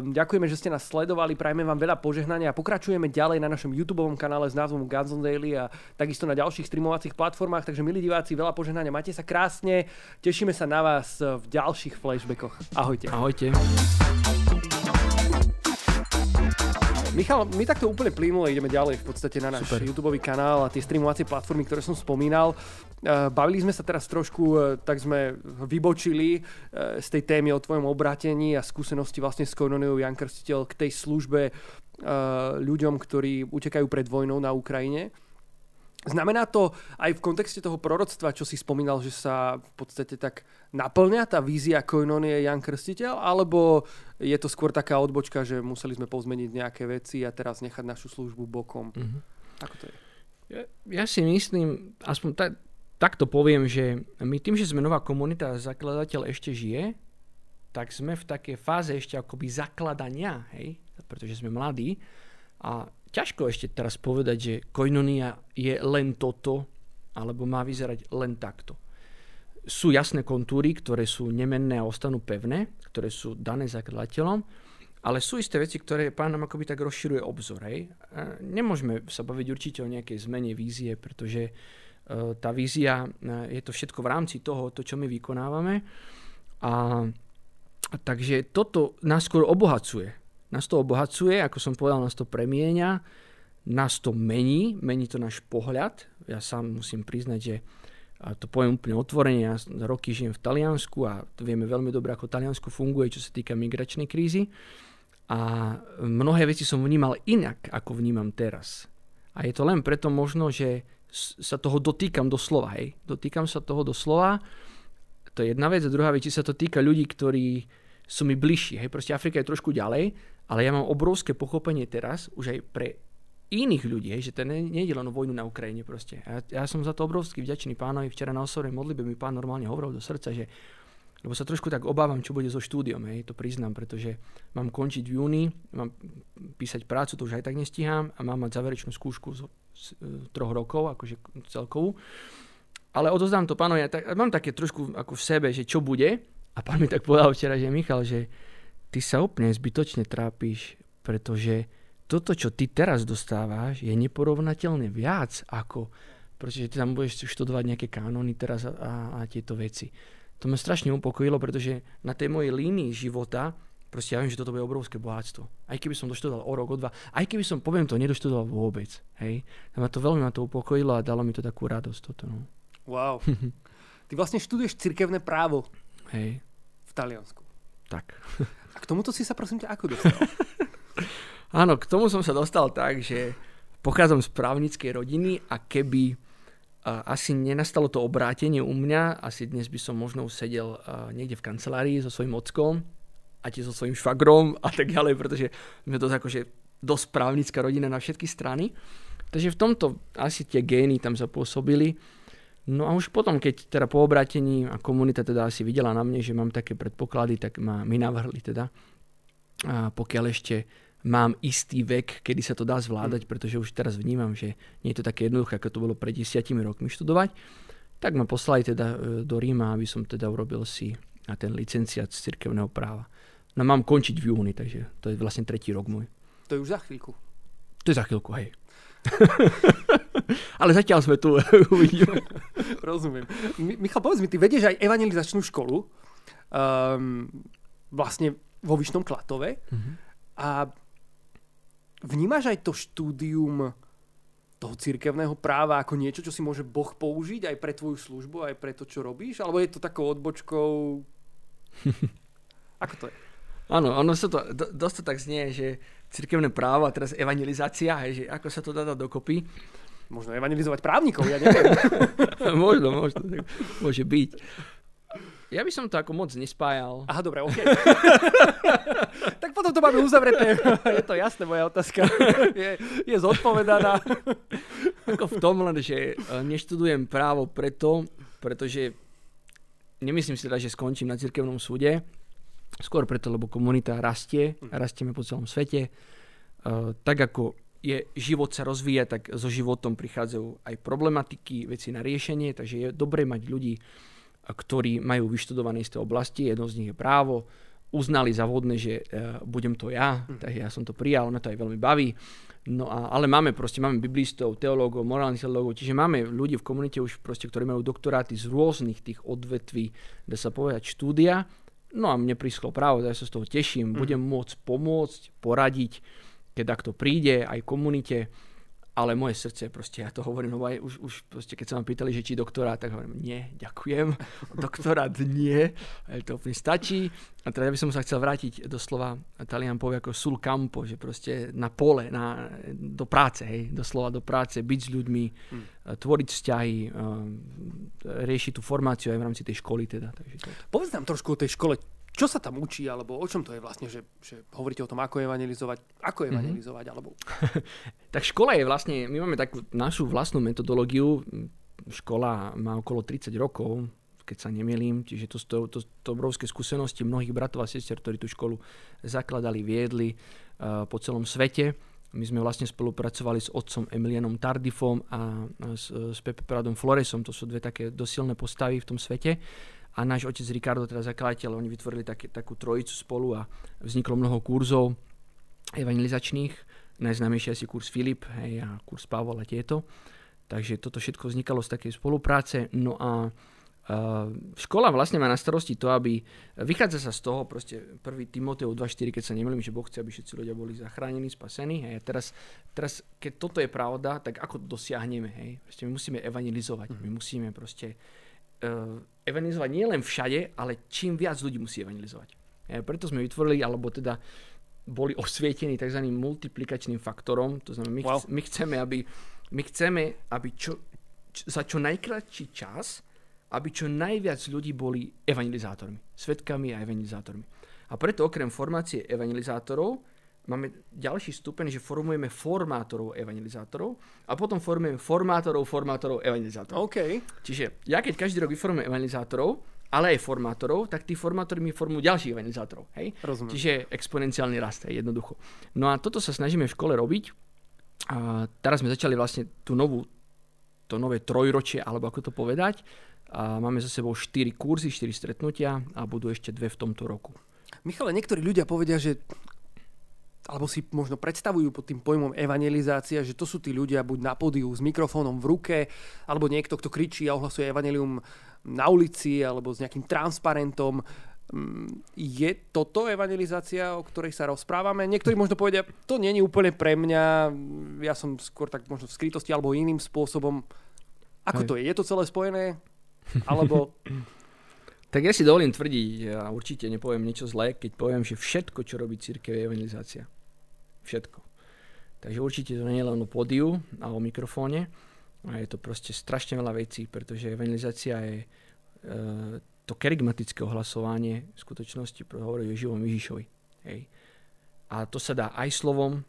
Ďakujeme, že ste nás sledovali, prajme vám veľa požehnania a pokračujeme ďalej na našom YouTube kanále s názvom Guns on Daily a takisto na ďalších streamovacích platformách, takže milí diváci, veľa požehnania, majte sa krásne, tešíme sa na vás v ďalších flashbackoch. Ahojte. Ahojte. Michal, my takto úplne plynule ideme ďalej v podstate na náš Super. YouTube kanál a tie streamovacie platformy, ktoré som spomínal. Eh, bavili sme sa teraz trošku, eh, tak sme vybočili eh, z tej témy o tvojom obratení a skúsenosti vlastne s Koinoniou Jan Krstiteľ k tej službe ľuďom, ktorí utekajú pred vojnou na Ukrajine. Znamená to aj v kontexte toho proroctva, čo si spomínal, že sa v podstate tak naplňa tá vízia Koinonie Jan Krstiteľ, alebo je to skôr taká odbočka, že museli sme pozmeniť nejaké veci a teraz nechať našu službu bokom? Mm-hmm. Ako to je? Ja, ja si myslím, aspoň tak, takto poviem, že my tým, že sme nová komunita zakladateľ ešte žije, tak sme v takej fáze ešte akoby zakladania, hej, pretože sme mladí a ťažko ešte teraz povedať, že koinonia je len toto, alebo má vyzerať len takto. Sú jasné kontúry, ktoré sú nemenné a ostanú pevné, ktoré sú dané zakladateľom, ale sú isté veci, ktoré pán nám akoby tak rozširuje obzor. Hej. Nemôžeme sa baviť určite o nejakej zmene vízie, pretože e, tá vízia e, je to všetko v rámci toho, to, čo my vykonávame. A, a takže toto nás skôr obohacuje. Nás to obohacuje, ako som povedal, nás to premieňa, nás to mení, mení to náš pohľad. Ja sám musím priznať, že a to poviem úplne otvorene, ja roky žijem v Taliansku a vieme veľmi dobre, ako Taliansko funguje, čo sa týka migračnej krízy. A mnohé veci som vnímal inak, ako vnímam teraz. A je to len preto možno, že sa toho dotýkam doslova, hej. Dotýkam sa toho doslova. To je jedna vec. A druhá vec, či sa to týka ľudí, ktorí sú mi bližší. Hej, proste Afrika je trošku ďalej, ale ja mám obrovské pochopenie teraz, už aj pre iných ľudí, že to nie je len vojnu na Ukrajine proste. Ja, ja som za to obrovský vďačný pánovi. Včera na osobnej modlibe mi pán normálne hovoril do srdca, že lebo sa trošku tak obávam, čo bude so štúdiom, hej, to priznám, pretože mám končiť v júni, mám písať prácu, to už aj tak nestíham a mám mať záverečnú skúšku z, z, z troch rokov, akože celkovú. Ale odozdám to pánovi, ja tak, mám také trošku ako v sebe, že čo bude. A pán mi tak povedal včera, že Michal, že ty sa úplne zbytočne trápiš, pretože toto, čo ty teraz dostávaš, je neporovnateľne viac ako pretože ty tam budeš študovať nejaké kanóny teraz a, a, a tieto veci to ma strašne upokojilo, pretože na tej mojej línii života proste ja viem, že toto bude obrovské bohatstvo. Aj keby som doštudoval o rok, o dva, aj keby som, poviem to, nedoštudoval vôbec. Hej. A ma to veľmi ma to upokojilo a dalo mi to takú radosť. Toto, no. Wow. Ty vlastne študuješ cirkevné právo. Hej. V Taliansku. Tak. A k tomuto si sa prosím ťa ako dostal? Áno, k tomu som sa dostal tak, že pochádzam z právnickej rodiny a keby asi nenastalo to obrátenie u mňa, asi dnes by som možno sedel niekde v kancelárii so svojím ockom a tiež so svojím švagrom a tak ďalej, pretože sme to akože dosť právnická rodina na všetky strany. Takže v tomto asi tie gény tam zapôsobili. No a už potom, keď teda po obrátení a komunita teda asi videla na mne, že mám také predpoklady, tak ma, mi navrhli teda, a pokiaľ ešte mám istý vek, kedy sa to dá zvládať, pretože už teraz vnímam, že nie je to také jednoduché, ako to bolo pred desiatimi rokmi študovať, tak ma poslali teda e, do Ríma, aby som teda urobil si na ten licenciát z cirkevného práva. No mám končiť v júni, takže to je vlastne tretí rok môj. To je už za chvíľku. To je za chvíľku, hej. Ale zatiaľ sme tu, uvidíme. Rozumiem. Michal, povedz mi, ty vedieš aj evangelizačnú školu, um, vlastne vo Vyšnom Klatove. Mm-hmm. A Vnímaš aj to štúdium toho cirkevného práva ako niečo, čo si môže Boh použiť aj pre tvoju službu, aj pre to, čo robíš? Alebo je to takou odbočkou? ako to je? Áno, ono sa to, do, dosť to tak znie, že cirkevné právo a teraz evangelizácia, hej, že ako sa to dá dokopy. Možno evangelizovať právnikov, ja neviem. možno, možno, môže byť. Ja by som to ako moc nespájal. Aha, dobre, OK. tak potom to máme uzavreté. je to jasné, moja otázka je, je zodpovedaná. ako v tom len, že e, neštudujem právo preto, pretože nemyslím si teda, že skončím na cirkevnom súde. Skôr preto, lebo komunita rastie a rastieme po celom svete. Uh, tak ako je, život sa rozvíja, tak so životom prichádzajú aj problematiky, veci na riešenie, takže je dobré mať ľudí, ktorí majú vyštudované z tej oblasti, jedno z nich je právo, uznali za vhodné, že uh, budem to ja, mm. tak ja som to prijal, na to aj veľmi baví. No a, ale máme proste, máme biblistov, teológov, morálnych teológov, čiže máme ľudí v komunite už proste, ktorí majú doktoráty z rôznych tých odvetví, dá sa povedať, štúdia. No a mne prišlo právo, ja sa z toho teším, mm. budem môcť pomôcť, poradiť, keď to príde, aj komunite ale moje srdce proste, ja to hovorím, no aj už, už proste, keď sa ma pýtali, že či doktorát, tak hovorím, nie, ďakujem, doktorát nie, to úplne stačí. A teda ja by som sa chcel vrátiť doslova, Talian povie ako sul campo, že proste na pole, na, do práce, hej, doslova do práce, byť s ľuďmi, hmm. tvoriť vzťahy, riešiť tú formáciu aj v rámci tej školy teda. Takže to... Povedz nám trošku o tej škole, čo sa tam učí, alebo o čom to je vlastne, že, že hovoríte o tom, ako evangelizovať, ako mhm. evangelizovať, mm-hmm. alebo... tak škola je vlastne, my máme takú našu vlastnú metodológiu, škola má okolo 30 rokov, keď sa nemýlim, čiže to, to, to, to obrovské skúsenosti mnohých bratov a sestier, ktorí tú školu zakladali, viedli uh, po celom svete. My sme vlastne spolupracovali s otcom Emilianom Tardifom a, s, s Pepe Pradom Floresom, to sú dve také dosilné postavy v tom svete a náš otec Ricardo, teda zakladateľ, oni vytvorili také, takú trojicu spolu a vzniklo mnoho kurzov evangelizačných, najznámejší asi kurz Filip hej, a kurz Pavol a tieto. Takže toto všetko vznikalo z takej spolupráce. No a škola vlastne má na starosti to, aby vychádza sa z toho, proste prvý Timoteo 2.4, keď sa nemýlim, že Boh chce, aby všetci ľudia boli zachránení, spasení. Hej. A teraz, teraz, keď toto je pravda, tak ako to dosiahneme? Hej? Proste my musíme evangelizovať, mm. my musíme proste uh, evangelizovať nie len všade, ale čím viac ľudí musí evangelizovať. Ja, preto sme vytvorili, alebo teda boli osvietení tzv. multiplikačným faktorom. To znamená, my, wow. my chceme, aby, my chceme, aby čo, čo, za čo najkratší čas, aby čo najviac ľudí boli evangelizátormi, svetkami a evangelizátormi. A preto okrem formácie evangelizátorov máme ďalší stupeň, že formujeme formátorov evangelizátorov a potom formujeme formátorov formátorov evangelizátorov. OK. Čiže ja keď každý rok vyformujem evangelizátorov ale aj formátorov, tak tí formátori mi formujú ďalších evangelizátorov. Hej? Rozumiem. Čiže exponenciálny rast, hej, jednoducho. No a toto sa snažíme v škole robiť. A teraz sme začali vlastne tú novú, to nové trojročie, alebo ako to povedať. A máme za sebou 4 kurzy, 4 stretnutia a budú ešte dve v tomto roku. Michale, niektorí ľudia povedia, že alebo si možno predstavujú pod tým pojmom evangelizácia, že to sú tí ľudia buď na pódiu s mikrofónom v ruke, alebo niekto, kto kričí a ohlasuje evangelium na ulici, alebo s nejakým transparentom. Mm, je toto evangelizácia, o ktorej sa rozprávame? Niektorí možno povedia, to není úplne pre mňa, ja som skôr tak možno v skrytosti alebo iným spôsobom. Ako Hej. to je? Je to celé spojené? Alebo... Tak ja si dovolím tvrdiť, a určite nepoviem niečo zlé, keď poviem, že všetko, čo robí církev, je evangelizácia. Všetko. Takže určite to nie je len o pódiu a o mikrofóne. A je to proste strašne veľa vecí, pretože evangelizácia je e, to kerygmatické ohlasovanie v skutočnosti hovorí o živom Ježišovi. Hej. A to sa dá aj slovom,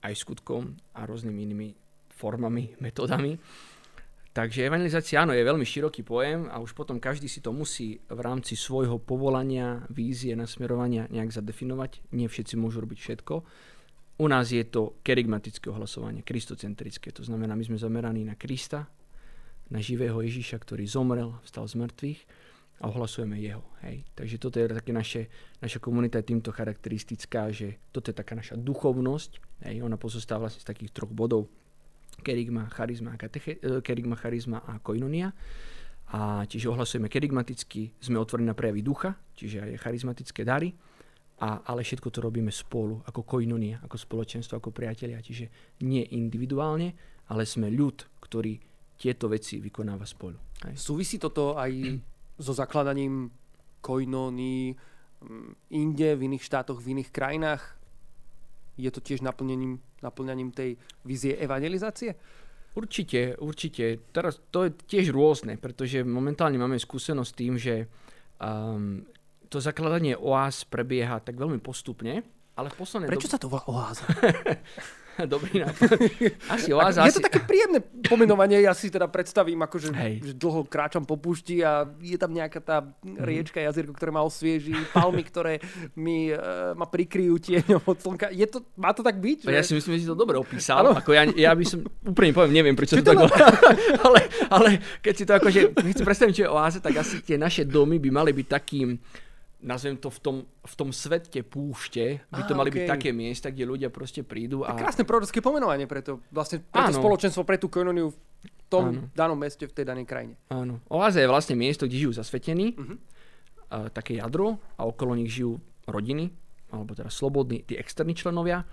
aj skutkom a rôznymi inými formami, metodami. Takže evangelizácia áno, je veľmi široký pojem a už potom každý si to musí v rámci svojho povolania, vízie, nasmerovania nejak zadefinovať. Nie všetci môžu robiť všetko. U nás je to kerygmatické ohlasovanie, kristocentrické. To znamená, my sme zameraní na Krista, na živého Ježíša, ktorý zomrel, vstal z mŕtvych a ohlasujeme jeho. Hej. Takže toto je také naše, naša komunita je týmto charakteristická, že toto je taká naša duchovnosť. Hej. Ona pozostáva vlastne z takých troch bodov. Kerygma, charizma, kateche, e, kerygma, charizma a koinonia. A čiže ohlasujeme kerygmaticky, sme otvorení na prejavy ducha, čiže aj charizmatické dary a, ale všetko to robíme spolu, ako koinonia, ako spoločenstvo, ako priatelia. Čiže nie individuálne, ale sme ľud, ktorý tieto veci vykonáva spolu. Hej. Súvisí toto aj so zakladaním koinóny mm, inde, v iných štátoch, v iných krajinách? Je to tiež naplnením, naplňaním tej vízie evangelizácie? Určite, určite. Teraz to je tiež rôzne, pretože momentálne máme skúsenosť s tým, že um, to zakladanie oáz prebieha tak veľmi postupne, ale v poslednej Prečo dobe... sa to volá oáza? Dobrý nápad. Asi oáza. Je to také príjemné pomenovanie, ja si teda predstavím, akože že dlho kráčam po púšti a je tam nejaká tá mm-hmm. riečka, jazierko, ktoré ma osvieží, palmy, ktoré mi, uh, ma prikryjú tieňom od slnka. Je to, má to tak byť? Že? Ja si myslím, že si to dobre opísal. Ako ja, ja by som, úplne poviem, neviem, prečo to tak ale, ale keď si to akože, keď si predstavím, čo je oáza, tak asi tie naše domy by mali byť takým nazvem to v tom, v tom svete púšte, by to ah, mali okay. byť také miesta, kde ľudia proste prídu. A... Krásne prorocké pomenovanie preto, vlastne pre to spoločenstvo, pre tú koinoniu v tom Áno. danom meste, v tej danej krajine. Áno. Oáza je vlastne miesto, kde žijú zasvetení, uh-huh. a, také jadro a okolo nich žijú rodiny, alebo teda slobodní, tí externí členovia.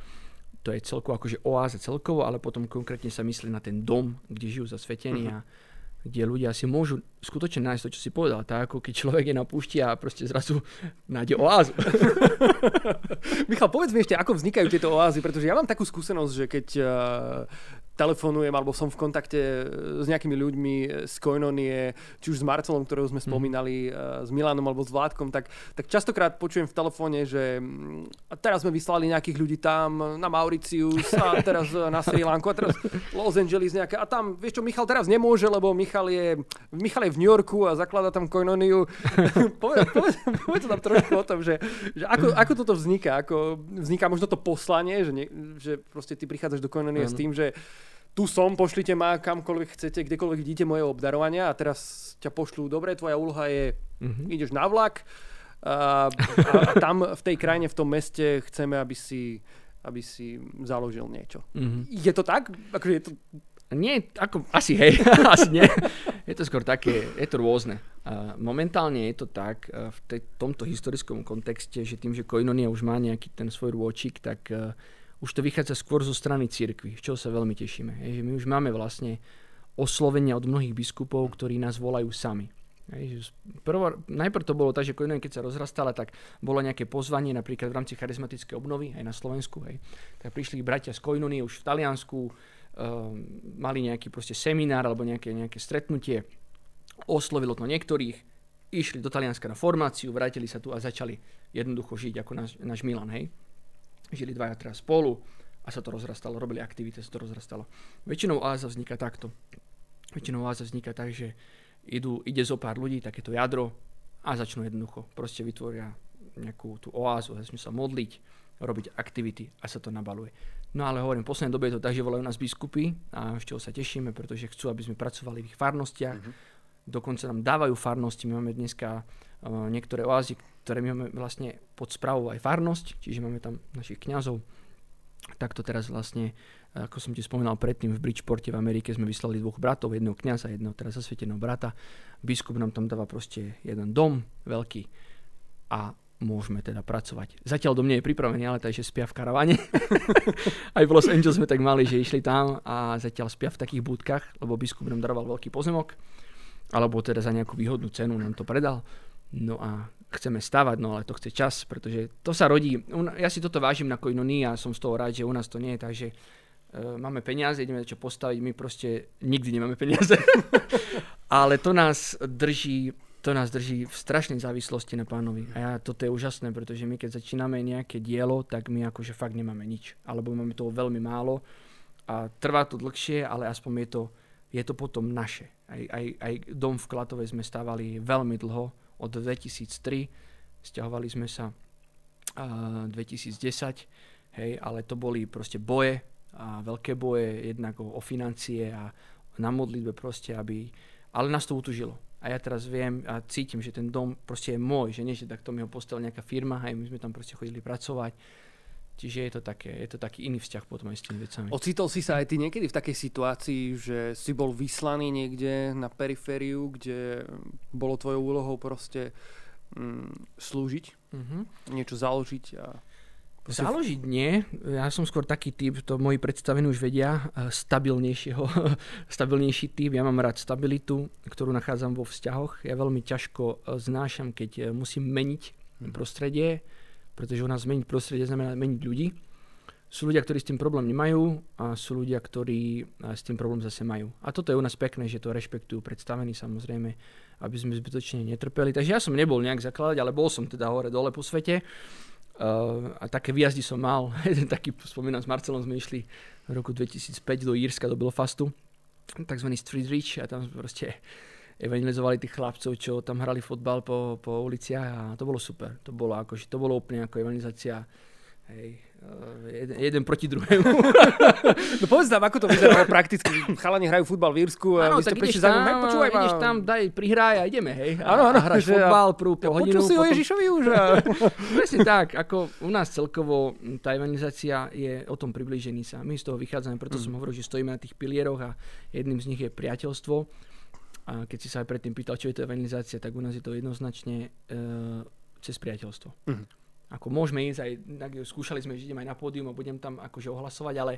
To je celkovo akože oáza celkovo, ale potom konkrétne sa myslí na ten dom, kde žijú zasvetení uh-huh. a kde ľudia si môžu skutočne nájsť to, čo si povedal. Tak ako keď človek je na púšti a proste zrazu nájde oázu. Michal, povedz mi ešte, ako vznikajú tieto oázy, pretože ja mám takú skúsenosť, že keď telefonujem alebo som v kontakte s nejakými ľuďmi z Koinonie, či už s Marcelom, ktorého sme mhm. spomínali, mm. s Milanom alebo s Vládkom, tak, tak častokrát počujem v telefóne, že a teraz sme vyslali nejakých ľudí tam na Mauricius a teraz na Sri Lanku a teraz Los Angeles nejaké a tam, vieš čo, Michal teraz nemôže, lebo Michal je, Michal je v New Yorku a zaklada tam Koinoniu. povedz, povedz, povedz tam trošku o tom, že, že ako, ako toto vzniká, ako vzniká možno to poslanie, že, nie, že proste ty prichádzaš do Koinonie s tým, že tu som, pošlite ma kamkoľvek chcete, kdekoľvek vidíte moje obdarovania a teraz ťa pošlú, dobre, tvoja úloha je, mm-hmm. ideš na vlak a, a, a tam v tej krajine, v tom meste chceme, aby si, aby si založil niečo. Mm-hmm. Je to tak? Akože je to... Nie, ako, asi hej, asi nie. Je to skôr také, je to rôzne. Momentálne je to tak v tej, tomto historickom kontexte, že tým, že Koinonia už má nejaký ten svoj rôčik, tak už to vychádza skôr zo strany cirkvi, čoho sa veľmi tešíme. Je, že my už máme vlastne oslovenia od mnohých biskupov, ktorí nás volajú sami. Hej, prvo, najprv to bolo tak, že keď sa rozrastala, tak bolo nejaké pozvanie napríklad v rámci charizmatickej obnovy aj na Slovensku. Hej. Tak prišli bratia z Koinonie už v Taliansku, um, mali nejaký proste seminár alebo nejaké, nejaké stretnutie, oslovilo to niektorých, išli do Talianska na formáciu, vrátili sa tu a začali jednoducho žiť ako náš, náš Milan. Hej žili dvaja teraz spolu a sa to rozrastalo, robili aktivity, sa to rozrastalo. Väčšinou oáza vzniká takto. Väčšinou oáza vzniká tak, že idú, ide zo pár ľudí, takéto jadro, a začnú jednoducho. Proste vytvoria nejakú tú oázu, začnú sa modliť, robiť aktivity a sa to nabaluje. No ale hovorím, v poslednej dobe je to tak, že volajú nás biskupy a čoho sa tešíme, pretože chcú, aby sme pracovali v ich farnostiach. Mm-hmm. Dokonca nám dávajú farnosti. My máme dneska uh, niektoré oázy, ktoré my máme vlastne pod správou aj farnosť, čiže máme tam našich kňazov. Takto teraz vlastne, ako som ti spomínal predtým, v Bridgeporte v Amerike sme vyslali dvoch bratov, jedného kňaza, jedného teraz zasvieteného brata. Biskup nám tam dáva proste jeden dom veľký a môžeme teda pracovať. Zatiaľ do mne je pripravený, ale takže spia v karavane. Aj v Los Angeles sme tak mali, že išli tam a zatiaľ spia v takých budkách, lebo biskup nám daroval veľký pozemok, alebo teda za nejakú výhodnú cenu nám to predal. No a chceme stavať, no ale to chce čas, pretože to sa rodí. Ja si toto vážim na Koinoni a som z toho rád, že u nás to nie je, takže uh, máme peniaze, ideme čo postaviť, my proste nikdy nemáme peniaze. ale to nás drží to nás drží v strašnej závislosti na pánovi. A ja, toto je úžasné, pretože my keď začíname nejaké dielo, tak my akože fakt nemáme nič. Alebo máme toho veľmi málo a trvá to dlhšie, ale aspoň je to, je to potom naše. Aj, aj, aj dom v Klatovej sme stávali veľmi dlho, od 2003, stiahovali sme sa uh, 2010, hej, ale to boli proste boje, a veľké boje, jednak o, o financie a na modlitbe proste, aby... Ale nás to utužilo a ja teraz viem a cítim, že ten dom proste je môj, že nie, že takto mi ho postavila nejaká firma, aj my sme tam proste chodili pracovať. Čiže je to, také, je to taký iný vzťah potom aj s tými vecami. Ocitol si sa aj ty niekedy v takej situácii, že si bol vyslaný niekde na perifériu, kde bolo tvojou úlohou proste mm, slúžiť, mm-hmm. niečo založiť a Záložiť nie. Ja som skôr taký typ, to moji predstavení už vedia, eh, stabilnejšieho, stabilnejší typ. Ja mám rád stabilitu, ktorú nachádzam vo vzťahoch. Ja veľmi ťažko eh, znášam, keď eh, musím meniť mhm. prostredie, pretože u nás zmeniť prostredie znamená meniť ľudí. Sú ľudia, ktorí s tým problém nemajú a sú ľudia, ktorí s tým problém zase majú. A toto je u nás pekné, že to rešpektujú predstavení samozrejme, aby sme zbytočne netrpeli. Takže ja som nebol nejak zakladať, ale bol som teda hore dole po svete Uh, a také výjazdy som mal. Jeden taký, spomínam, s Marcelom sme išli v roku 2005 do Írska, do Belfastu, takzvaný Street Reach a tam proste evangelizovali tých chlapcov, čo tam hrali fotbal po, po uliciach a to bolo super. To bolo, akože, to bolo úplne ako evangelizácia hej, jeden, jeden proti druhému. no povedz nám, ako to vyzerá prakticky. Chalani hrajú futbal v Írsku ano, vy ste prišli za mnou, počúvaj ma. Ideš tam, daj, prihraj a ideme, hej. Áno, áno. Hráš futbal prú po hodinu. Počul si potom... o Ježišovi už. Presne tak, ako u nás celkovo tá evangelizácia je o tom priblížení sa. My z toho vychádzame, preto mm. som hovoril, že stojíme na tých pilieroch a jedným z nich je priateľstvo. A keď si sa aj predtým pýtal, čo je to evangelizácia, tak u nás je to jednoznačne uh, cez priateľstvo. Mm ako môžeme ísť aj, skúšali sme, že idem aj na pódium a budem tam akože ohlasovať, ale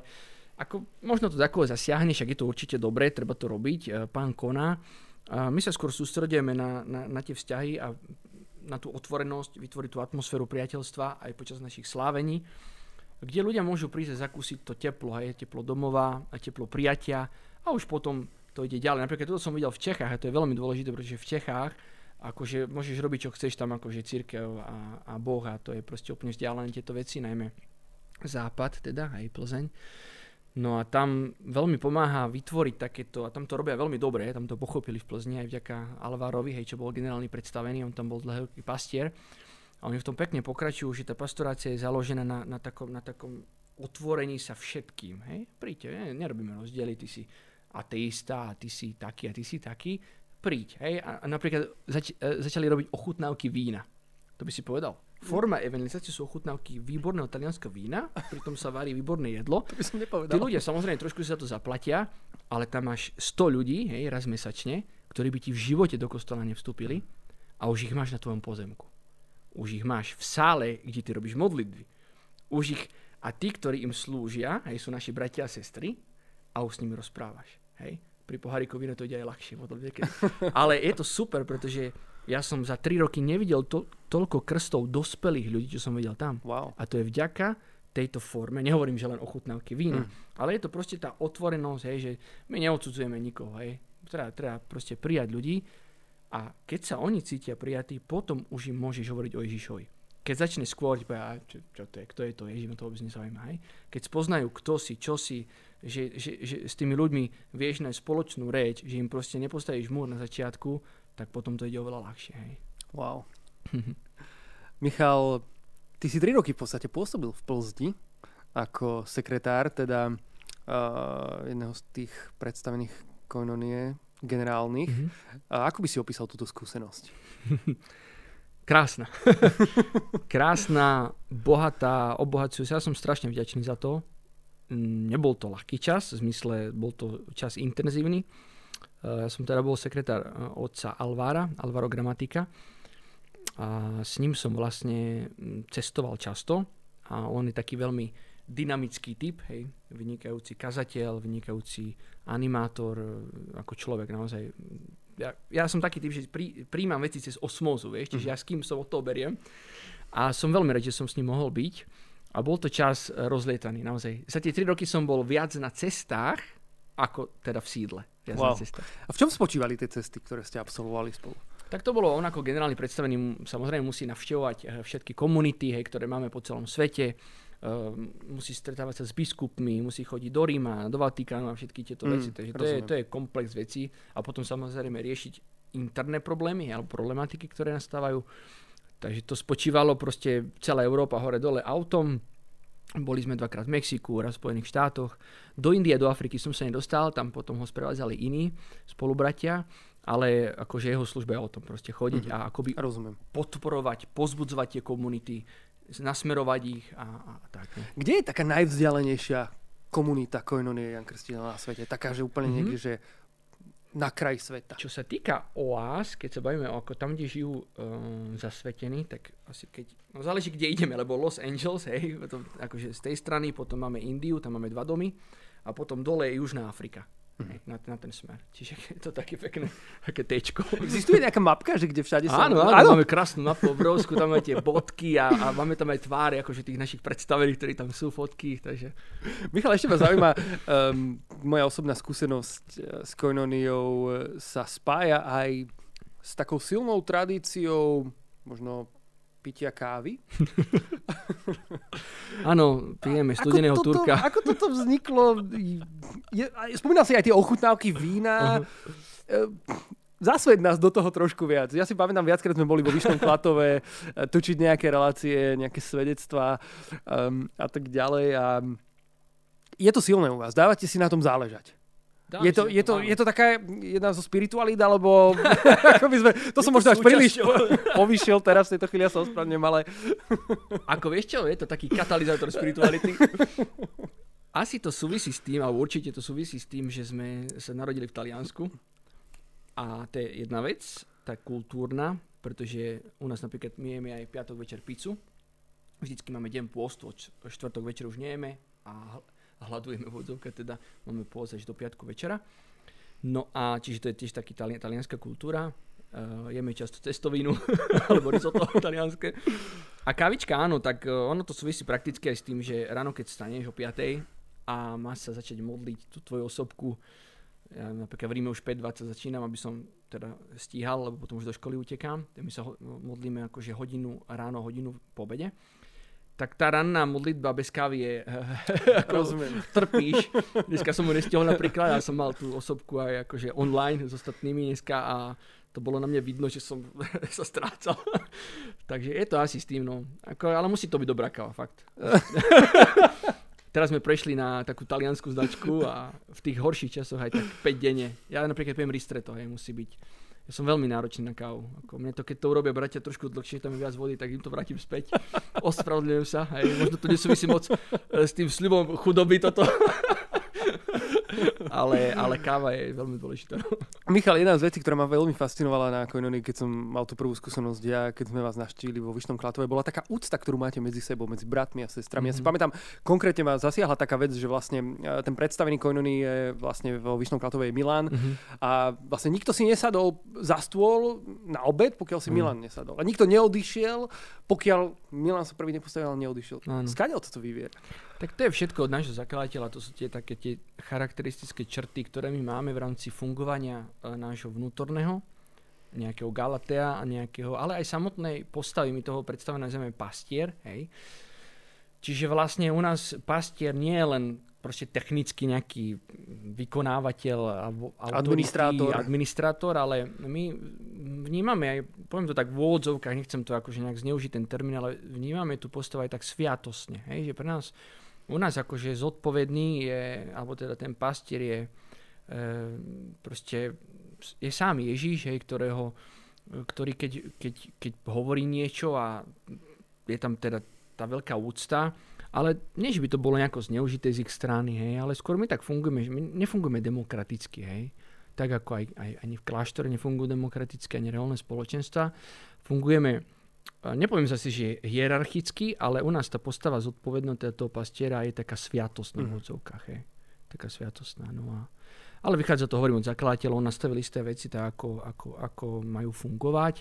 ako možno to takové zasiahne, však je to určite dobré, treba to robiť, e, pán koná. A my sa skôr sústredujeme na, na, na tie vzťahy a na tú otvorenosť, vytvoriť tú atmosféru priateľstva aj počas našich slávení, kde ľudia môžu prísť a zakúsiť to teplo, aj teplo domova, a teplo prijatia a už potom to ide ďalej. Napríklad toto som videl v Čechách a to je veľmi dôležité, pretože v Čechách akože môžeš robiť, čo chceš tam, akože církev a, a Boh a to je proste úplne vzdialené tieto veci, najmä západ teda, aj Plzeň. No a tam veľmi pomáha vytvoriť takéto, a tam to robia veľmi dobre, tam to pochopili v Plzni aj vďaka Alvárovi, hej, čo bol generálny predstavený, on tam bol dlhý pastier. A oni v tom pekne pokračujú, že tá pastorácia je založená na, na, takom, na takom otvorení sa všetkým. Hej? Príďte, ne, nerobíme rozdiely, ty si ateista a ty si taký a ty si taký príď. Hej? A, a napríklad zač- e, začali robiť ochutnávky vína. To by si povedal. Forma evangelizácie sú ochutnávky výborného talianského vína, pritom sa varí výborné jedlo. To by som nepovedal. Tí ľudia samozrejme trošku si za to zaplatia, ale tam máš 100 ľudí, hej, raz mesačne, ktorí by ti v živote do kostola nevstúpili a už ich máš na tvojom pozemku. Už ich máš v sále, kde ty robíš modlitby. Už ich, a tí, ktorí im slúžia, hej, sú naši bratia a sestry a už s nimi rozprávaš. Hej pri poháriku vína to ide aj ľahšie. Ale je to super, pretože ja som za 3 roky nevidel to, toľko krstov dospelých ľudí, čo som videl tam. Wow. A to je vďaka tejto forme. Nehovorím, že len ochutnávky vína, mm. ale je to proste tá otvorenosť, hej, že my neodsudzujeme nikoho. Hej. Treba, treba proste prijať ľudí a keď sa oni cítia prijatí, potom už im môžeš hovoriť o Ježišovi. Keď začne skôr, čo, čo to je, kto je to, Ježiš, to vôbec nezaujíma. Hej. Keď spoznajú, kto si, čo si, že, že, že s tými ľuďmi vieš nájsť spoločnú reč, že im proste nepostavíš múr na začiatku, tak potom to ide oveľa ľahšie. Hej. Wow. Michal, ty si tri roky v podstate pôsobil v Plzni ako sekretár, teda uh, jedného z tých predstavených koinonie generálnych. Mm-hmm. A ako by si opísal túto skúsenosť? Krásna. Krásna, bohatá, obohacujúca. Ja som strašne vďačný za to. Nebol to ľahký čas, v zmysle bol to čas intenzívny. Ja som teda bol sekretár otca Alvára, Alvaro Gramatika. A s ním som vlastne cestoval často a on je taký veľmi dynamický typ, hej, vynikajúci kazateľ, vynikajúci animátor, ako človek naozaj ja, ja som taký typ, že prí, príjmam veci cez osmózu, vieš, čiže mm. ja s kým som od toho beriem. A som veľmi rád, že som s ním mohol byť. A bol to čas e, rozlietaný, naozaj. Za tie tri roky som bol viac na cestách, ako teda v sídle. Viac wow. na cestách. A v čom spočívali tie cesty, ktoré ste absolvovali spolu? Tak to bolo on ako generálny predstavený, samozrejme musí navštevovať e, všetky komunity, hej, ktoré máme po celom svete musí stretávať sa s biskupmi, musí chodiť do Ríma, do Vatikánu a všetky tieto mm, veci. Takže to je, to je komplex vecí a potom samozrejme riešiť interné problémy alebo problematiky, ktoré nastávajú. Takže to spočívalo proste celá Európa hore-dole autom. Boli sme dvakrát v Mexiku, raz v Spojených štátoch. Do Indie, do Afriky som sa nedostal, tam potom ho sprevádzali iní spolubratia ale akože jeho služba je o tom proste chodiť mm-hmm. a akoby Rozumiem. podporovať, pozbudzovať tie komunity, nasmerovať ich a, a tak. Ne? Kde je taká najvzdialenejšia komunita Koinonie Jan Krstiteľ na svete? Taká, že úplne mm-hmm. niekde, že na kraj sveta. Čo sa týka oáz, keď sa bavíme o ako tam, kde žijú um, zasvetení, tak asi keď, no záleží, kde ideme, lebo Los Angeles, hej, to, akože z tej strany, potom máme Indiu, tam máme dva domy a potom dole je Južná Afrika. Mm. Na, na ten smer. Čiže je to také pekné, také tečko. Existuje nejaká mapka, že kde všade sa... Áno, áno, áno, máme krásnu mapu obrovskú, tam máme tie bodky a, a máme tam aj tváre akože tých našich predstavených, ktorí tam sú, fotky, takže... Michal, ešte ma zaujíma, um, moja osobná skúsenosť eh, s Koinoniou eh, sa spája aj s takou silnou tradíciou možno pitia kávy. Áno, pijeme studeného ako toto, turka. Ako toto vzniklo? Je, spomínal si aj tie ochutnávky vína. Uh-huh. Zasved nás do toho trošku viac. Ja si pamätám, viackrát sme boli vo Vyšnom Klatove, e, točiť nejaké relácie, nejaké svedectvá um, a tak ďalej. A je to silné u vás. Dávate si na tom záležať je to, je, to, je to taká jedna zo spiritualít, alebo ako by sme, to som možno až príliš povyšiel teraz v tejto chvíli, ja sa ospravnem, ale... ako vieš čo, je to taký katalizátor spirituality. Asi to súvisí s tým, alebo určite to súvisí s tým, že sme sa narodili v Taliansku. A to je jedna vec, tá kultúrna, pretože u nás napríklad my jeme aj piatok večer pizzu. Vždycky máme deň pôstu, štvrtok večer už nejeme a hľadujeme vodzovka, teda máme pôvod až do piatku večera. No a čiže to je tiež taký tali, talianská kultúra. Uh, jeme často cestovinu alebo risotto talianské. A kávička áno, tak uh, ono to súvisí prakticky aj s tým, že ráno keď staneš o 5 a máš sa začať modliť tú tvoju osobku, ja napríklad v Ríme už 5.20 začínam, aby som teda stíhal, lebo potom už do školy utekám. My sa modlíme akože hodinu ráno, hodinu po obede tak tá ranná modlitba bez kávy je... ako Rozumiem. Trpíš. Dneska som mu nestihol napríklad, ja som mal tú osobku aj akože online s ostatnými dneska a to bolo na mne vidno, že som sa strácal. Takže je to asi s tým, no. Ako, ale musí to byť dobrá káva, fakt. Teraz sme prešli na takú taliansku značku a v tých horších časoch aj tak 5 denne. Ja napríklad pijem ristretto, hej, musí byť ja som veľmi náročný na kávu. Ako mne to, keď to urobia bratia trošku dlhšie, tam je viac vody, tak im to vrátim späť. Ospravedlňujem sa. Hej. Možno to nesúvisí moc eh, s tým sľubom chudoby toto. ale, ale káva je veľmi dôležitá. Michal, jedna z vecí, ktorá ma veľmi fascinovala na Koinoni, keď som mal tú prvú skúsenosť ja, keď sme vás naštívili vo Vyšnom Klatove, bola taká úcta, ktorú máte medzi sebou, medzi bratmi a sestrami. Mm-hmm. Ja si mhm. pamätám, konkrétne ma zasiahla taká vec, že vlastne e, ten predstavený Koinoni je vlastne vo Vyšnom Klatove je Milan mm-hmm. a vlastne nikto si nesadol za stôl na obed, pokiaľ si mm. Milan nesadol. A nikto neodišiel, pokiaľ Milan sa prvý nepostavil, ale neodišiel. Skáďal toto vyvier? Tak to je všetko od nášho zakladateľa, to sú tie také tie charakteristické črty, ktoré my máme v rámci fungovania e, nášho vnútorného, nejakého Galatea a nejakého, ale aj samotnej postavy, my toho predstavujeme nazývame pastier, hej. Čiže vlastne u nás pastier nie je len proste technicky nejaký vykonávateľ alebo administrátor. administrátor, ale my vnímame aj poviem to tak v úvodzovkách, nechcem to akože nejak zneužiť ten termín, ale vnímame tú postavu aj tak sviatosne, hej, že pre nás, u nás akože zodpovedný je, alebo teda ten pastier je e, proste, je sám Ježíš, hej, ktorého, ktorý keď, keď, keď hovorí niečo a je tam teda tá veľká úcta, ale nie, že by to bolo nejako zneužité z ich strany, hej, ale skôr my tak fungujeme, že my nefungujeme demokraticky, hej. Tak ako aj, aj ani v kláštore nefungujú demokratické, ani reálne spoločenstva. Fungujeme, nepoviem zase, že hierarchicky, ale u nás tá postava zodpovednosti toho pastiera je taká sviatostná v odzovkách, hej. Taká sviatostná, no a ale vychádza to, hovorím od zakladateľov, nastavili isté veci tak, ako, ako, ako majú fungovať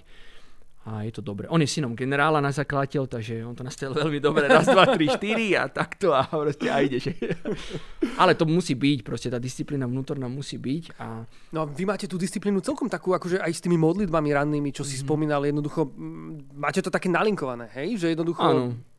a je to dobre. On je synom generála na zakladateľ, takže on to nastavil veľmi dobre. Raz, dva, tri, štyri a takto a proste a ide. Ale to musí byť, proste tá disciplína vnútorná musí byť. A... No a vy máte tú disciplínu celkom takú, akože aj s tými modlitbami rannými, čo si mm. spomínal, jednoducho, máte to také nalinkované, hej? Že jednoducho... Áno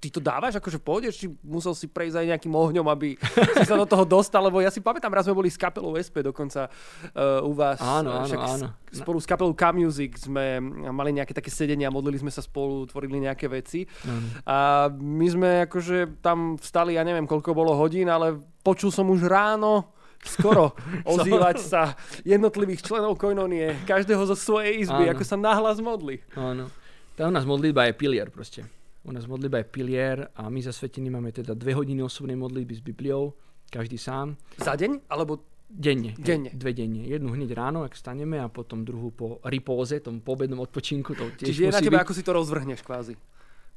ty to dávaš akože pôjdeš, či musel si prejsť aj nejakým ohňom, aby si sa do toho dostal, lebo ja si pamätám, raz sme boli s kapelou SP dokonca uh, u vás. Áno, áno, Však áno. Spolu s kapelou K-Music sme mali nejaké také sedenia, modlili sme sa spolu, tvorili nejaké veci. Áno. A my sme akože tam vstali, ja neviem, koľko bolo hodín, ale počul som už ráno, skoro ozývať sa jednotlivých členov Koinonie, každého zo svojej izby, áno. ako sa nahlas modli. Áno. Tá u nás modlitba je pilier proste. U nás modlitba je pilier a my za svetiny máme teda dve hodiny osobnej modlitby s Bibliou, každý sám. Za deň? Alebo Denne. Denne. Dve denne. Jednu hneď ráno, ak staneme a potom druhú po ripóze, tom pobednom odpočinku. To tiež Čiže je na tebe, byť. ako si to rozvrhneš kvázi.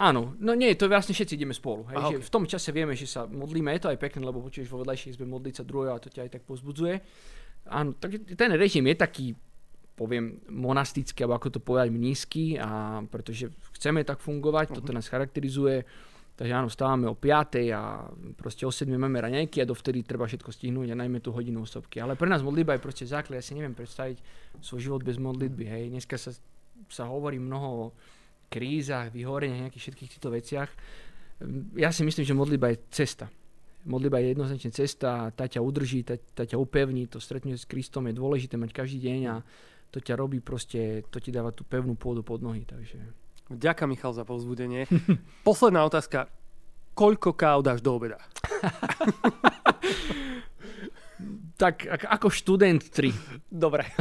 Áno, no nie, to vlastne všetci ideme spolu. Hej, Aha, že okay. V tom čase vieme, že sa modlíme, je to aj pekné, lebo počuješ vo vedľajších izbe modliť sa druhého a to ťa aj tak pozbudzuje. Áno, tak ten režim je taký poviem monastický, alebo ako to povedať, nízky, a pretože chceme tak fungovať, uh-huh. toto nás charakterizuje. Takže áno, stávame o 5 a proste o 7 máme raňajky a dovtedy treba všetko stihnúť a najmä tú hodinu osobky. Ale pre nás modlitba je proste základ. Ja si neviem predstaviť svoj život bez modlitby. Hej. Dneska sa, sa hovorí mnoho o krízach, vyhoreniach, nejakých všetkých týchto veciach. Ja si myslím, že modlitba je cesta. Modlitba je jednoznačne cesta, tá ťa udrží, tá, tá ťa upevní, to stretnutie s Kristom je dôležité mať každý deň a to ťa robí proste, to ti dáva tú pevnú pôdu pod nohy, takže... Ďakujem Michal za povzbudenie. Posledná otázka. Koľko káv dáš do obeda? tak ako študent 3. Dobre.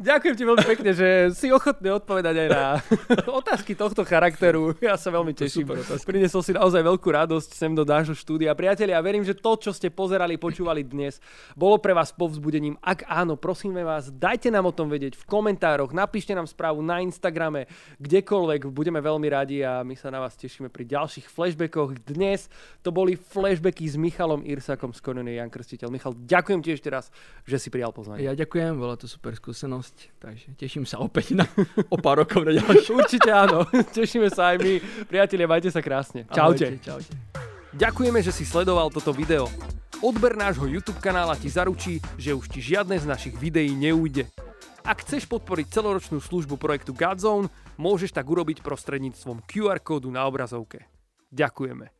Ďakujem ti veľmi pekne, že si ochotný odpovedať aj na otázky tohto charakteru. Ja sa veľmi teším. Prinesol si naozaj veľkú radosť sem do nášho štúdia. Priatelia, ja verím, že to, čo ste pozerali, počúvali dnes, bolo pre vás povzbudením. Ak áno, prosíme vás, dajte nám o tom vedieť v komentároch, napíšte nám správu na Instagrame, kdekoľvek, budeme veľmi radi a my sa na vás tešíme pri ďalších flashbackoch. Dnes to boli flashbacky s Michalom Irsakom z Konony Jan Krstiteľ. Michal, ďakujem ti ešte raz, že si prijal pozvanie. Ja ďakujem, bola to super skúsenosť skúsenosť, takže teším sa opäť na o pár rokov na ďalšiu. Určite áno, tešíme sa aj my. Priatelia, majte sa krásne. Čaute. Ahojte, čaute. Ďakujeme, že si sledoval toto video. Odber nášho YouTube kanála ti zaručí, že už ti žiadne z našich videí neújde. Ak chceš podporiť celoročnú službu projektu Godzone, môžeš tak urobiť prostredníctvom QR kódu na obrazovke. Ďakujeme.